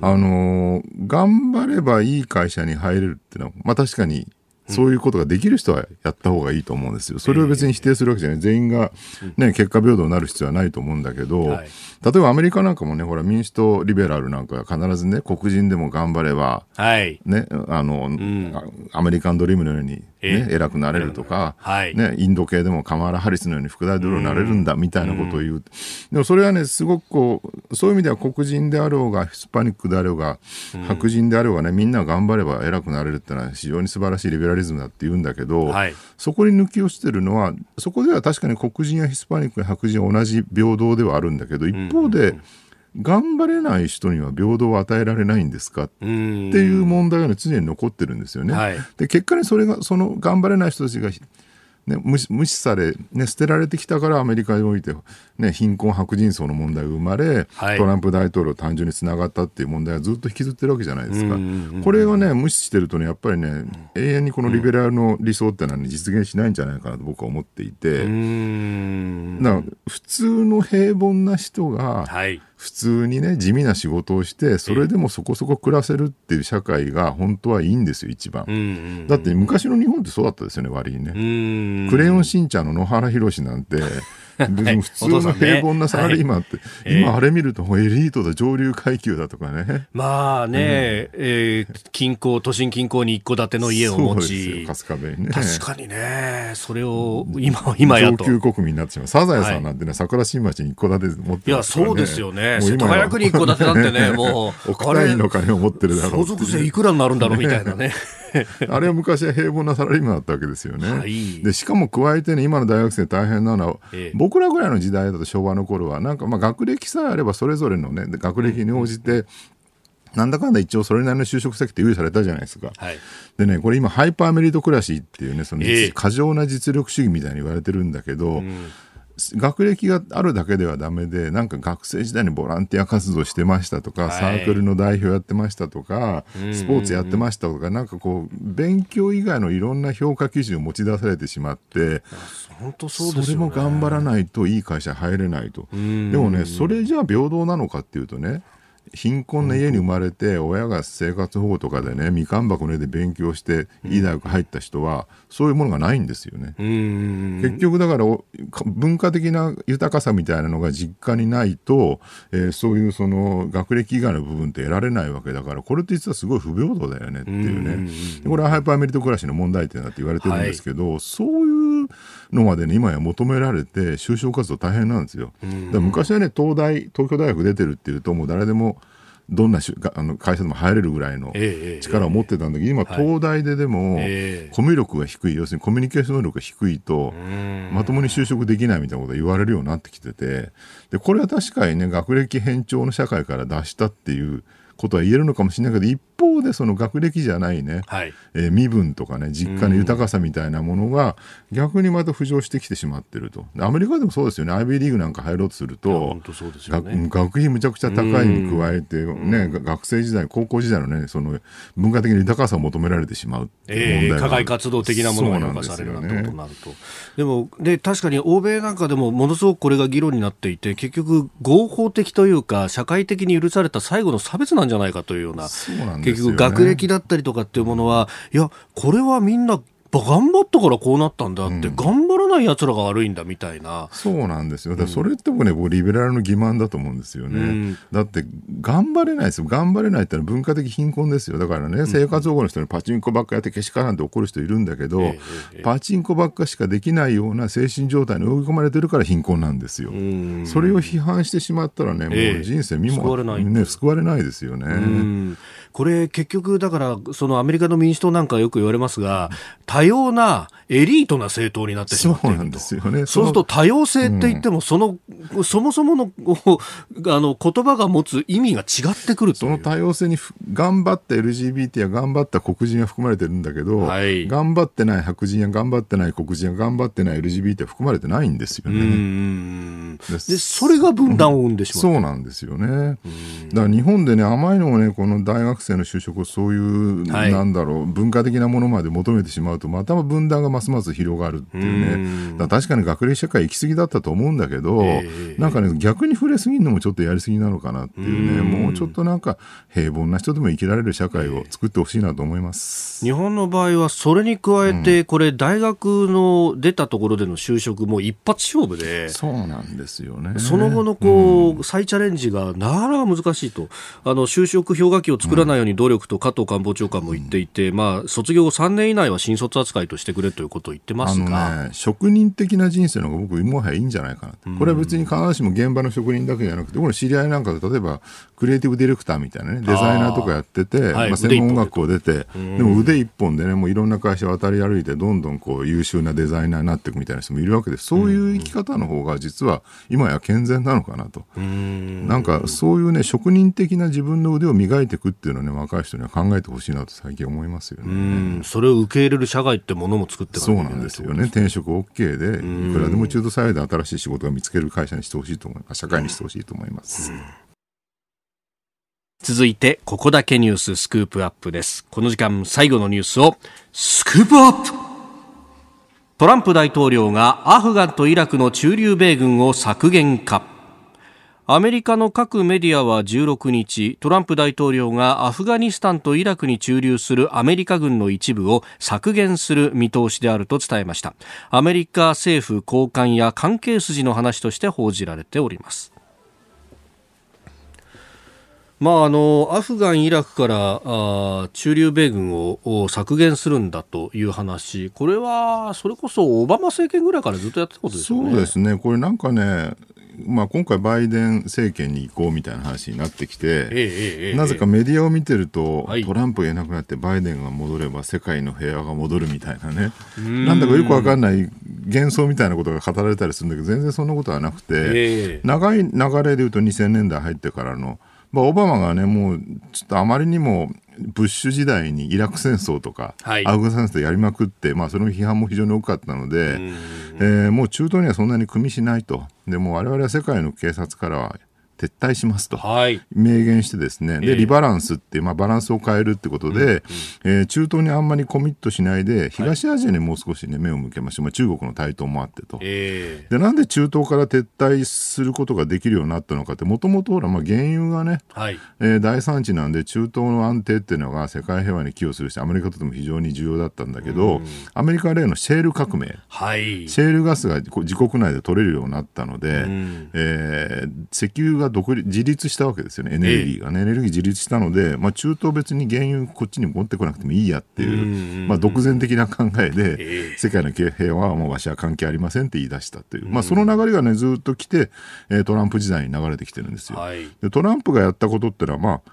あの、頑張ればいい会社に入れるっていうのは、まあ確かにそういうことができる人はやった方がいいと思うんですよ。それを別に否定するわけじゃない。全員が、ね、結果平等になる必要はないと思うんだけど、はい、例えばアメリカなんかもね、ほら民主党、リベラルなんか必ずね、黒人でも頑張れば、はい、ね、あの、うん、アメリカンドリームのように、ね、偉くなれるとか、はい、ね、インド系でもカマラ・ハリスのように副大統領になれるんだみたいなことを言う。でもそれはね、すごくこう、そういう意味では黒人であろうが、ヒスパニックであろうが、白人であろうがね、みんな頑張れば偉くなれるっていうのは非常に素晴らしいリベラリズムだって言うんだけど、はい、そこに抜き落ちてるのは、そこでは確かに黒人やヒスパニックや白人は同じ平等ではあるんだけど、一方で、頑張れない人には平等を与えられないんですか？っていう問題が常に残ってるんですよね。はい、で結果にそれがその頑張れない人たちがね、無視無視され、ね、捨てられてきたからアメリカにおいて、ね、貧困白人層の問題が生まれ、はい、トランプ大統領誕生につながったっていう問題はずっと引きずってるわけじゃないですか。これをね無視してるとねやっぱりね永遠にこのリベラルの理想ってのは、ね、実現しないんじゃないかなと僕は思っていてだから普通の平凡な人が、はい普通にね地味な仕事をしてそれでもそこそこ暮らせるっていう社会が本当はいいんですよ一番、うんうんうん、だって昔の日本ってそうだったですよね割にね。クレヨンしんちゃんの野原宏なんて別に普通の平凡なサラリーマンって、はい。今あれ見るとエリートだ上流階級だとかね。まあね、うん、えー、近郊都心近郊に一戸建ての家を持ち春日部にね。確かにねそれを今今やと。上級国民になってしまうサザエさんなんてね、はい、桜新町に一戸建て持って、ね、いやそうですよね。世田谷区に一戸建てなんてねもう億単位の金を持ってるだろう相続税いくらになるんだろうみたいなね。あれは昔は平凡なサラリーマンだったわけですよね。はい、でしかも加えてね今の大学生大変なのは、ええ、僕らぐらいの時代だと昭和の頃はなんかまあ学歴さえあればそれぞれのね学歴に応じて、なんだかんだ一応それなりの就職先って用意されたじゃないですか。はい、でね、これ今ハイパーメリットクラシーっていうね、その、過剰な実力主義みたいに言われてるんだけど、うん学歴があるだけではだめで、なんか学生時代にボランティア活動してましたとか、はい、サークルの代表やってましたとか、スポーツやってましたとか、なんかこう、勉強以外のいろんな評価基準を持ち出されてしまって、本当そうね、それも頑張らないといい会社入れないと。でもね、それじゃあ平等なのかっていうとね、貧困な家に生まれて親が生活保護とかでねみかん箱の上で勉強していい大学入った人はそういうものがないんですよね。結局だから文化的な豊かさみたいなのが実家にないと、えー、そういうその学歴以外の部分って得られないわけだからこれって実はすごい不平等だよねっていうね。これはハイパーメリット暮らしの問題点だって言われてるんですけど、はい、そういうのまでね今や求められて就職活動大変なんですよ。だ昔はね東大東京大学出てるっていうともう誰でもどんなあの会社でも入れるぐらいの力を持ってたんだけど、今、東大ででも、コミュ力が低い、要するにコミュニケーション能力が低いと、まともに就職できないみたいなことが言われるようになってきてて、でこれは確かにね、学歴偏重の社会から脱したっていうことは言えるのかもしれないけど、一方でその学歴じゃないね、はい、えー、身分とかね、実家の豊かさみたいなものが、逆にまた浮上してきてしまってると。アメリカでもそうですよね、IB リーグなんか入ろうとすると、ね、学費むちゃくちゃ高いに加えて、ね、学生時代、高校時代のね、その文化的な豊かさを求められてしまうえー、課外活動的なものが評価されるなんてことになると。でもで、確かに欧米なんかでもものすごくこれが議論になっていて、結局、合法的というか、社会的に許された最後の差別なんじゃないかというような、結局、学歴だったりとかっていうものは、いや、これはみんな頑張ったからこうなったんだって、うん、頑張らない奴らが悪いんだみたいな。そうなんですよ。だそれってもね、僕リベラルの欺瞞だと思うんですよね。うん、だって、頑張れないですよ。頑張れないってのは文化的貧困ですよ。だからね、生活保護の人にパチンコばっかやってけしからんって怒る人いるんだけど、えー、パチンコばっかしかできないような精神状態に追い込まれてるから貧困なんですよ。それを批判してしまったらね、もう人生見も、えー、救われない、ね、救われないですよね。これ結局だからそのアメリカの民主党なんかよく言われますが多様なエリートな政党になってしまっていると。そうなんですよね。そうすると多様性って言ってもその、うん、そもそもの あの言葉が持つ意味が違ってくるとその多様性に頑張った LGBT や頑張った黒人は含まれてるんだけど、はい、頑張ってない白人や頑張ってない黒人や頑張ってない LGBT は含まれてないんですよね。でそれが分断を生んでしまう、そうなんですよね。だから日本でね甘いのもねこの大学生の就職をそういう、はい、なんだろう文化的なものまで求めてしまうとまた分断がますます広がるっていうね。確かに学歴社会行き過ぎだったと思うんだけど、えー、なんかね逆に触れすぎるのもちょっとやりすぎなのかなっていうね。もうちょっとなんか平凡な人でも生きられる社会を作ってほしいなと思います、日本の場合はそれに加えて、これ大学の出たところでの就職も一発勝負でそうなんですよね。その後のこう、再チャレンジがなかなか難しいと。あの就職氷河期を作らないように努力と加藤官房長官も言っていて、まあ、卒業後3年以内は新卒扱いとしてくれということを言ってますが、ね、職人的な人生の方が僕、もはやいいんじゃないかなこれは別に必ずしも現場の職人だけじゃなくて、これ知り合いなんかで、例えばクリエイティブディレクターみたいなね、デザイナーとかやってて、あまあ、専門学校出て、でも腕一本でね、もういろんな会社渡り歩いて、どんどんこう優秀なデザイナーになっていくみたいな人もいるわけです、そういう生き方の方が実は今や健全なのかなと。なんかそういうね、職人的な自分の腕を磨いていくっていうのはね、若い人には考えてほしいなと最近思いますよね。それを受け入れる社会ってものも作ってそうなんですよね。転職 OK で、いくらでも中途採用で新しい仕事が見つける会社にしてほしいと思います。社会にしてほしいと思います。続いて、ここだけニューススクープアップです。この時間、最後のニュースを、スクープアップトランプ大統領がアフガンとイラクの駐留米軍を削減か。アメリカの各メディアは16日トランプ大統領がアフガニスタンとイラクに駐留するアメリカ軍の一部を削減する見通しであると伝えました。アメリカ政府高官や関係筋の話として報じられております。まあ、あのアフガン、イラクからあ駐留米軍を削減するんだという話、これはそれこそオバマ政権ぐらいからずっとやってたことですよね。そうですね。これなんかねまあ、今回、バイデン政権に移行みたいな話になってきて、ええ、なぜかメディアを見てると、はい、トランプがいなくなってバイデンが戻れば世界の平和が戻るみたいなね、なんだかよくわかんない幻想みたいなことが語られたりするんだけど、全然そんなことはなくて、え、長い流れでいうと2000年代入ってからのまあ、オバマがね、もうちょっとあまりにもブッシュ時代にイラク戦争とか、はい、アフガニスタンやりまくって、まあ、その批判も非常に多かったので、えー、もう中東にはそんなに組みしないと。でも我々は世界の警察からは撤退しますと、はい、明言してですね、でリバランスっていう、まあ、バランスを変えるってことで、うんうん、えー、中東にあんまりコミットしないで東アジアにもう少し、ね、目を向けまして、まあ、中国の台頭もあってと、えー、でなんで中東から撤退することができるようになったのかってもともと原油がね、はい、えー、大産地なんで中東の安定っていうのが世界平和に寄与するしアメリカとても非常に重要だったんだけど、うん、アメリカは例のシェール革命、はい、シェールガスが自国内で取れるようになったので、うん、えー、石油が独立自立したわけですよね、エネルギーがね、エネルギー自立したので、まあ、中東別に原油こっちに持ってこなくてもいいやっていう、まあ、独善的な考えで、世界の平和はもうわしは関係ありませんって言い出したという、まあ、その流れがね、ずっと来て、トランプ時代に流れてきてるんですよ。でトランプがやったことってのは、まあ、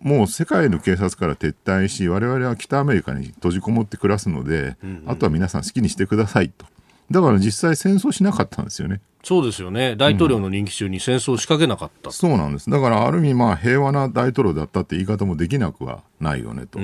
もう世界の警察から撤退し、我々は北アメリカに閉じこもって暮らすので、あとは皆さん好きにしてくださいと。だから実際戦争しなかったんですよね。そうですよね。大統領の任期中に戦争を仕掛けなかった、うん、そうなんです。だからある意味まあ平和な大統領だったって言い方もできなくはないよねと。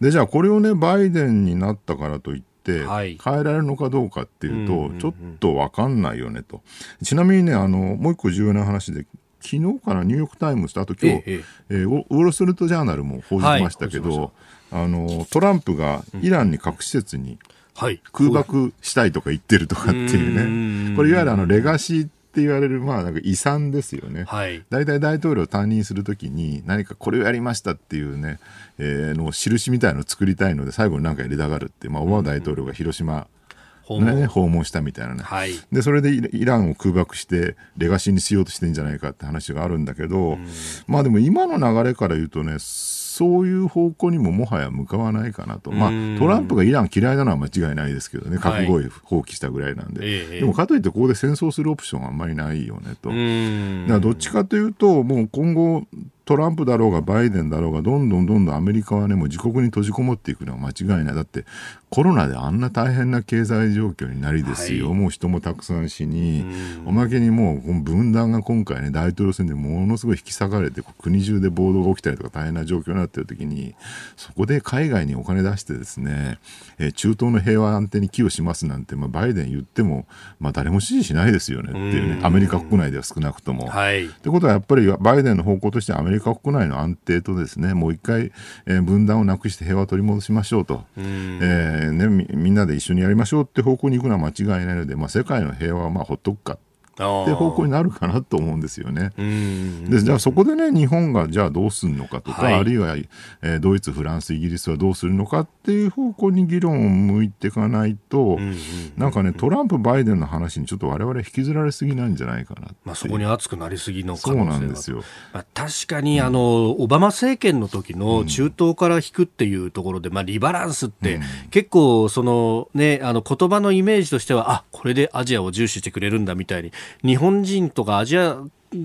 で、じゃあこれをね、バイデンになったからといって、変えられるのかどうかっていうと、ちょっとわかんないよねと。ちなみにね、あの、もう一個重要な話で、昨日からニューヨーク・タイムズとあと今日、ええー、ウォール・ストリート・ジャーナルも報じてましたけど、はい、あのトランプがイランに核施設にはい、空爆したいとか言ってるとかっていうね、これいわゆるあのレガシーって言われる、まあ、なんか遺産ですよね。はい。大体大統領を担任するときに、何かこれをやりましたっていうね、えー、の印みたいのを作りたいので、最後に何かやりたがるって、まあ、オバマ大統領が広島、ね、訪問。したみたいなね、はい、でそれでイランを空爆してレガシーにしようとしてんじゃないかって話があるんだけど、まあでも今の流れから言うとねそういう方向にももはや向かわないかなと、まあ、トランプがイラン嫌いなのは間違いないですけどね、核合意放棄したぐらいなんで、はい、でもかといってここで戦争するオプションはあんまりないよねと。だからどっちかというと、もう今後、トランプだろうがバイデンだろうがどんどんどんどんアメリカはねもう自国に閉じこもっていくのは間違いない。だってコロナであんな大変な経済状況になりですよ、はい、もう人もたくさん死におまけにもう分断が今回ね大統領選でものすごい引き下がれて国中で暴動が起きたりとか大変な状況になっている時にそこで海外にお金出してですね、えー、中東の平和安定に寄与しますなんて、まあ、バイデン言っても、まあ、誰も支持しないですよねっていうね。アメリカ国内では少なくとも。はい、ってことはやっぱりバイデンの方向としてアメリカ国内の安定とですねもう一回、えー、分断をなくして平和を取り戻しましょうと、えーね、みんなで一緒にやりましょうって方向に行くのは間違いないので、まあ、世界の平和はまあほっとくかって方向になるかなと思うんですよね。でじゃあそこでね日本がじゃあどうするのかとか、はい、あるいは、えー、ドイツフランスイギリスはどうするのかっていう方向に議論を向いていかないと、なんかねトランプバイデンの話にちょっと我々引きずられすぎなんじゃないかなまあ、そこに熱くなりすぎの可能性そうなんですよ、まあ、確かにあの、オバマ政権の時の中東から引くっていうところで、まあ、リバランスって、結構その、ね、あの言葉のイメージとしてはあこれでアジアを重視してくれるんだみたいに日本人とかアジア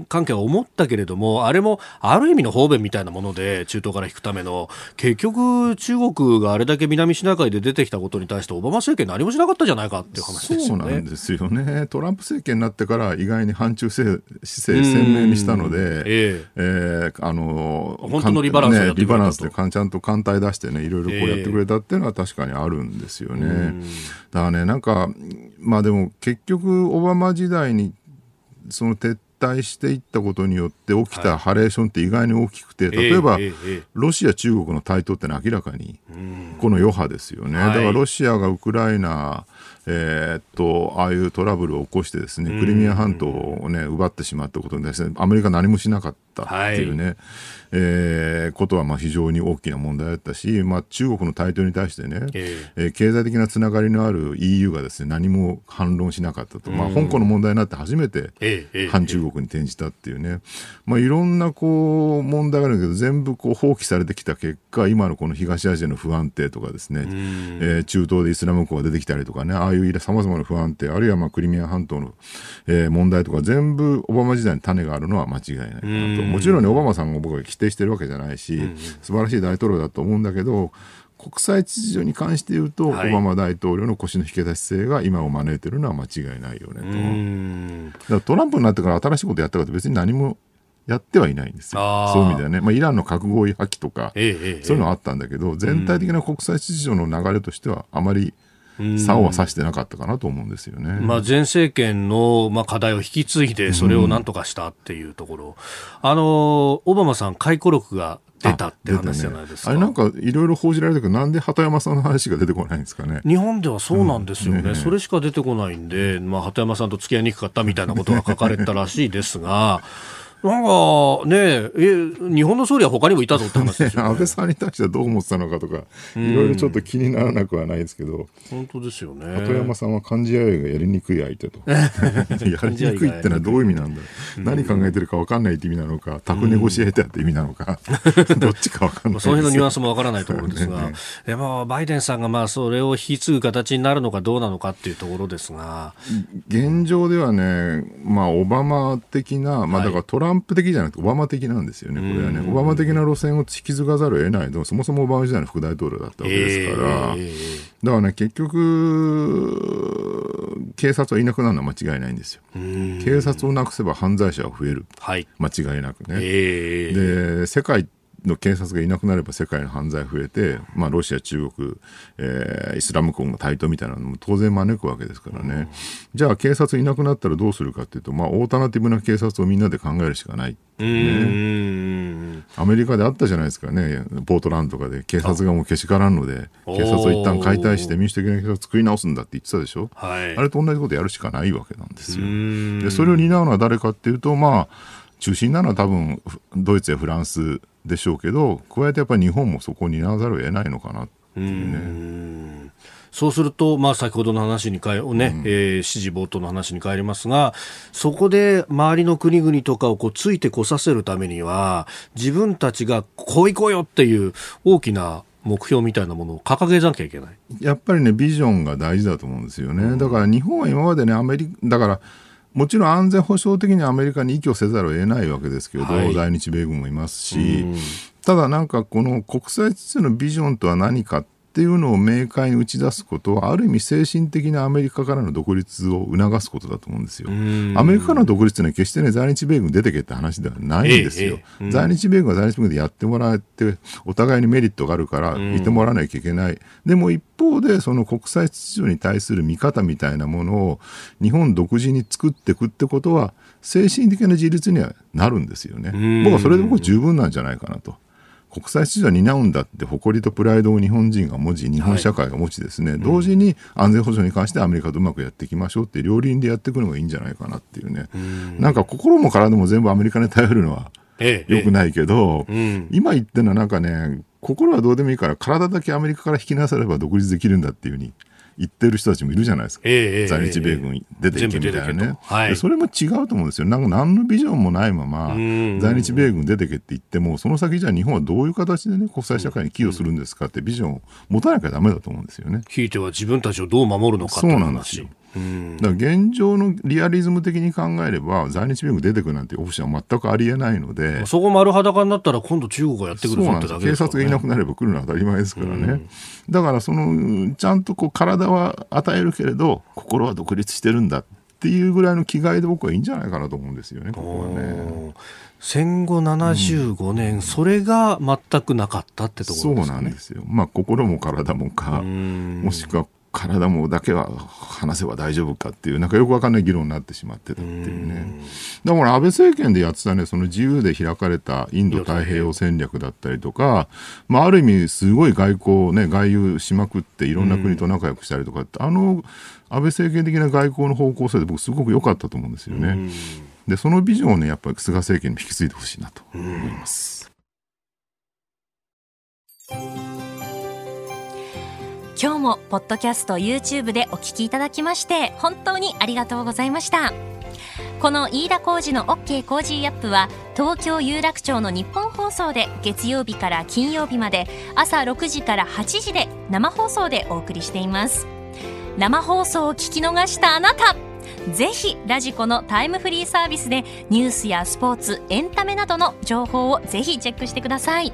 関係は思ったけれども、あれもある意味の方便みたいなもので、中東から引くための、結局、中国があれだけ南シナ海で出てきたことに対して、オバマ政権、何もしなかったじゃないかっていう話ですよね。そうなんですよね。トランプ政権になってから、意外に反中姿勢鮮明にしたので、えええー、あの本当のリバランス、ね、リバランスでちゃんと艦隊出してね、いろいろこうやってくれたっていうのは確かにあるんですよね。だからね、なんか、まあでも結局、オバマ時代にその撤退していったことによって起きたハレーションって意外に大きくて、例えば、ロシア、中国の台頭ってのは明らかにこの余波ですよね。だからロシアがウクライナえー、っとああいうトラブルを起こしてですねクリミア半島を、ね、奪ってしまったことにですねアメリカ何もしなかったっていうね、はい、えー、ことはまあ非常に大きな問題だったし、まあ、中国の台頭に対してね、えー、経済的なつながりのある EU がですね何も反論しなかったと、まあ、香港の問題になって初めて反中国に転じたっていうね、まあ、いろんなこう問題があるけど全部こう放棄されてきた結果今のこの東アジアの不安定とかですね、えー、中東でイスラム国が出てきたりとかねああいうさまざまな不安定あるいはまあクリミア半島の、えー、問題とか全部オバマ時代に種があるのは間違いないかなともちろんねオバマさんが僕は否定してるわけじゃないし素晴らしい大統領だと思うんだけど国際秩序に関して言うと、はい、オバマ大統領の腰の引け出し姿勢が今を招いてるのは間違いないよねと。だからトランプになってから新しいことやったかって別に何もやってはいないんですよ。そういう意味ではね。まあ、イランの核合意破棄とか、ええ、そういうのはあったんだけど、全体的な国際秩序の流れとしては、あまり、竿は差してなかったかなと思うんですよね。まあ、前政権の、まあ、課題を引き継いで、それをなんとかしたっていうところ。うん、あの、オバマさん、回顧録が出たって話じゃないですか。あ,、ね、あれなんかいろいろ報じられたけど、なんで鳩山さんの話が出てこないんですかね。日本ではそうなんですよね。うんねそれしか出てこないんで、まあ、鳩山さんと付き合いにくかったみたいなことが書かれたらしいですが、なんかねえ、日本の総理は他にもいたぞって話ですよ、ね、安倍さんに対してはどう思ってたのかとか、いろいろちょっと気にならなくはないですけど、本当ですよね。鳩山さんは漢字弥生がやりにくい相手と。やりにくいってのはどういう意味なんだ。何考えてるか分かんないって意味なのか、タフネゴシエーターって意味なのか、どっちか分かんないその辺のニュアンスも分からないところですが、でもバイデンさんがまあそれを引き継ぐ形になるのかどうなのかっていうところですが、現状ではね、まあ、オバマ的な、まあ、だからトランプ的じゃなくて、バマ的なんですよね、これはね。オバマ的な路線を引き継がざるを得ないのそもそもオバマ時代の副大統領だったわけですから、えー、だからね、結局、警察はいなくなるのは間違いないんですよ。警察をなくせば犯罪者は増える。はい、間違いなくね。えー、で、世界の警察がいなくなれば世界の犯罪増えて、まあ、ロシア、中国、えー、イスラム国の台頭みたいなのも当然招くわけですからね、じゃあ警察いなくなったらどうするかっていうと、まあ、オータナティブな警察をみんなで考えるしかない、ね、アメリカであったじゃないですかね、ポートランドとかで警察がもうけしからんので、警察を一旦解体して民主的な警察を作り直すんだって言ってたでしょ、はい、あれと同じことやるしかないわけなんですよ。でそれを担うのは誰かっていうと、まあ、中心なのは多分ドイツやフランスでしょうけど加えてやっぱり日本もそこを担わざるを得ないのかなっていうね。そうすると、まあ、先ほどの話に変え、ね、うん、えー、指示冒頭の話に変えりますが、そこで周りの国々とかをこうついてこさせるためには、自分たちがこういこうよっていう大きな目標みたいなものを掲げなきゃいけない。やっぱりね、ビジョンが大事だと思うんですよね。うん、だから日本は今までね、アメリカ、だから、もちろん安全保障的にアメリカに依拠せざるを得ないわけですけど、はい、在日米軍もいますし、ただなんかこの国際秩序のビジョンとは何かっっていうのを明快に打ち出すことはある意味精神的なアメリカからの独立を促すことだと思うんですよ。アメリカからの独立というのは決してね在日米軍出てけって話ではないんですよ。えええ、在日米軍は在日米軍でやってもらってお互いにメリットがあるからいてもらわなきゃいけない。でも一方でその国際秩序に対する見方みたいなものを日本独自に作っていくってことは精神的な自立にはなるんですよね。僕はそれでも十分なんじゃないかなと。国際秩序は担うんだって誇りとプライドを日本人が持ち日本社会が持ちですね、はい、同時に安全保障に関してアメリカとうまくやっていきましょうって両輪でやっていくのがいいんじゃないかなっていうね、うなんか心も体も全部アメリカに頼るのはよくないけど、ええ。今言ってるのはなんかね心はどうでもいいから体だけアメリカから引き出されば独立できるんだっていうふうに言ってる人たちもいるじゃないですか、えー、在日米軍出ていけみたいなね、はい、それも違うと思うんですよ、なんか何のビジョンもないまま、在日米軍出てけって言っても、その先じゃあ日本はどういう形でね、国際社会に寄与するんですかってビジョンを持たなきゃだめだと思うんですよね。ひいては自分たちをどう守るのかそうなんですよ。だから現状のリアリズム的に考えれば在日米軍出てくるなんてオプションは全くありえないのでそこ丸裸になったら今度中国がやってくるぞってね、警察がいなくなれば来るのは当たり前ですからね、うん、だからそのちゃんとこう体は与えるけれど心は独立してるんだっていうぐらいの気概で僕はいいんじゃないかなと思うんですよねここはね。戦後75年、うん、それが全くなかったってところですね。そうなんですよ。まあ心も体もか、もしくは体もだけは話せば大丈夫かっていうなんかよくわかんない議論になってしまってたっていうね。だから安倍政権でやってたねその自由で開かれたインド太平洋戦略だったりとか、まあ、ある意味すごい外交ね外遊しまくっていろんな国と仲良くしたりとかってあの安倍政権的な外交の方向性で僕すごく良かったと思うんですよね。でそのビジョンをねやっぱり菅政権に引き継いでほしいなと思います。今日もポッドキャスト YouTube でお聞きいただきまして本当にありがとうございました。この飯田浩二の OK コージーアップは東京有楽町の日本放送で月曜日から金曜日まで朝6時から8時で生放送でお送りしています。生放送を聞き逃したあなたぜひラジコのタイムフリーサービスでニュースやスポーツエンタメなどの情報をぜひチェックしてください。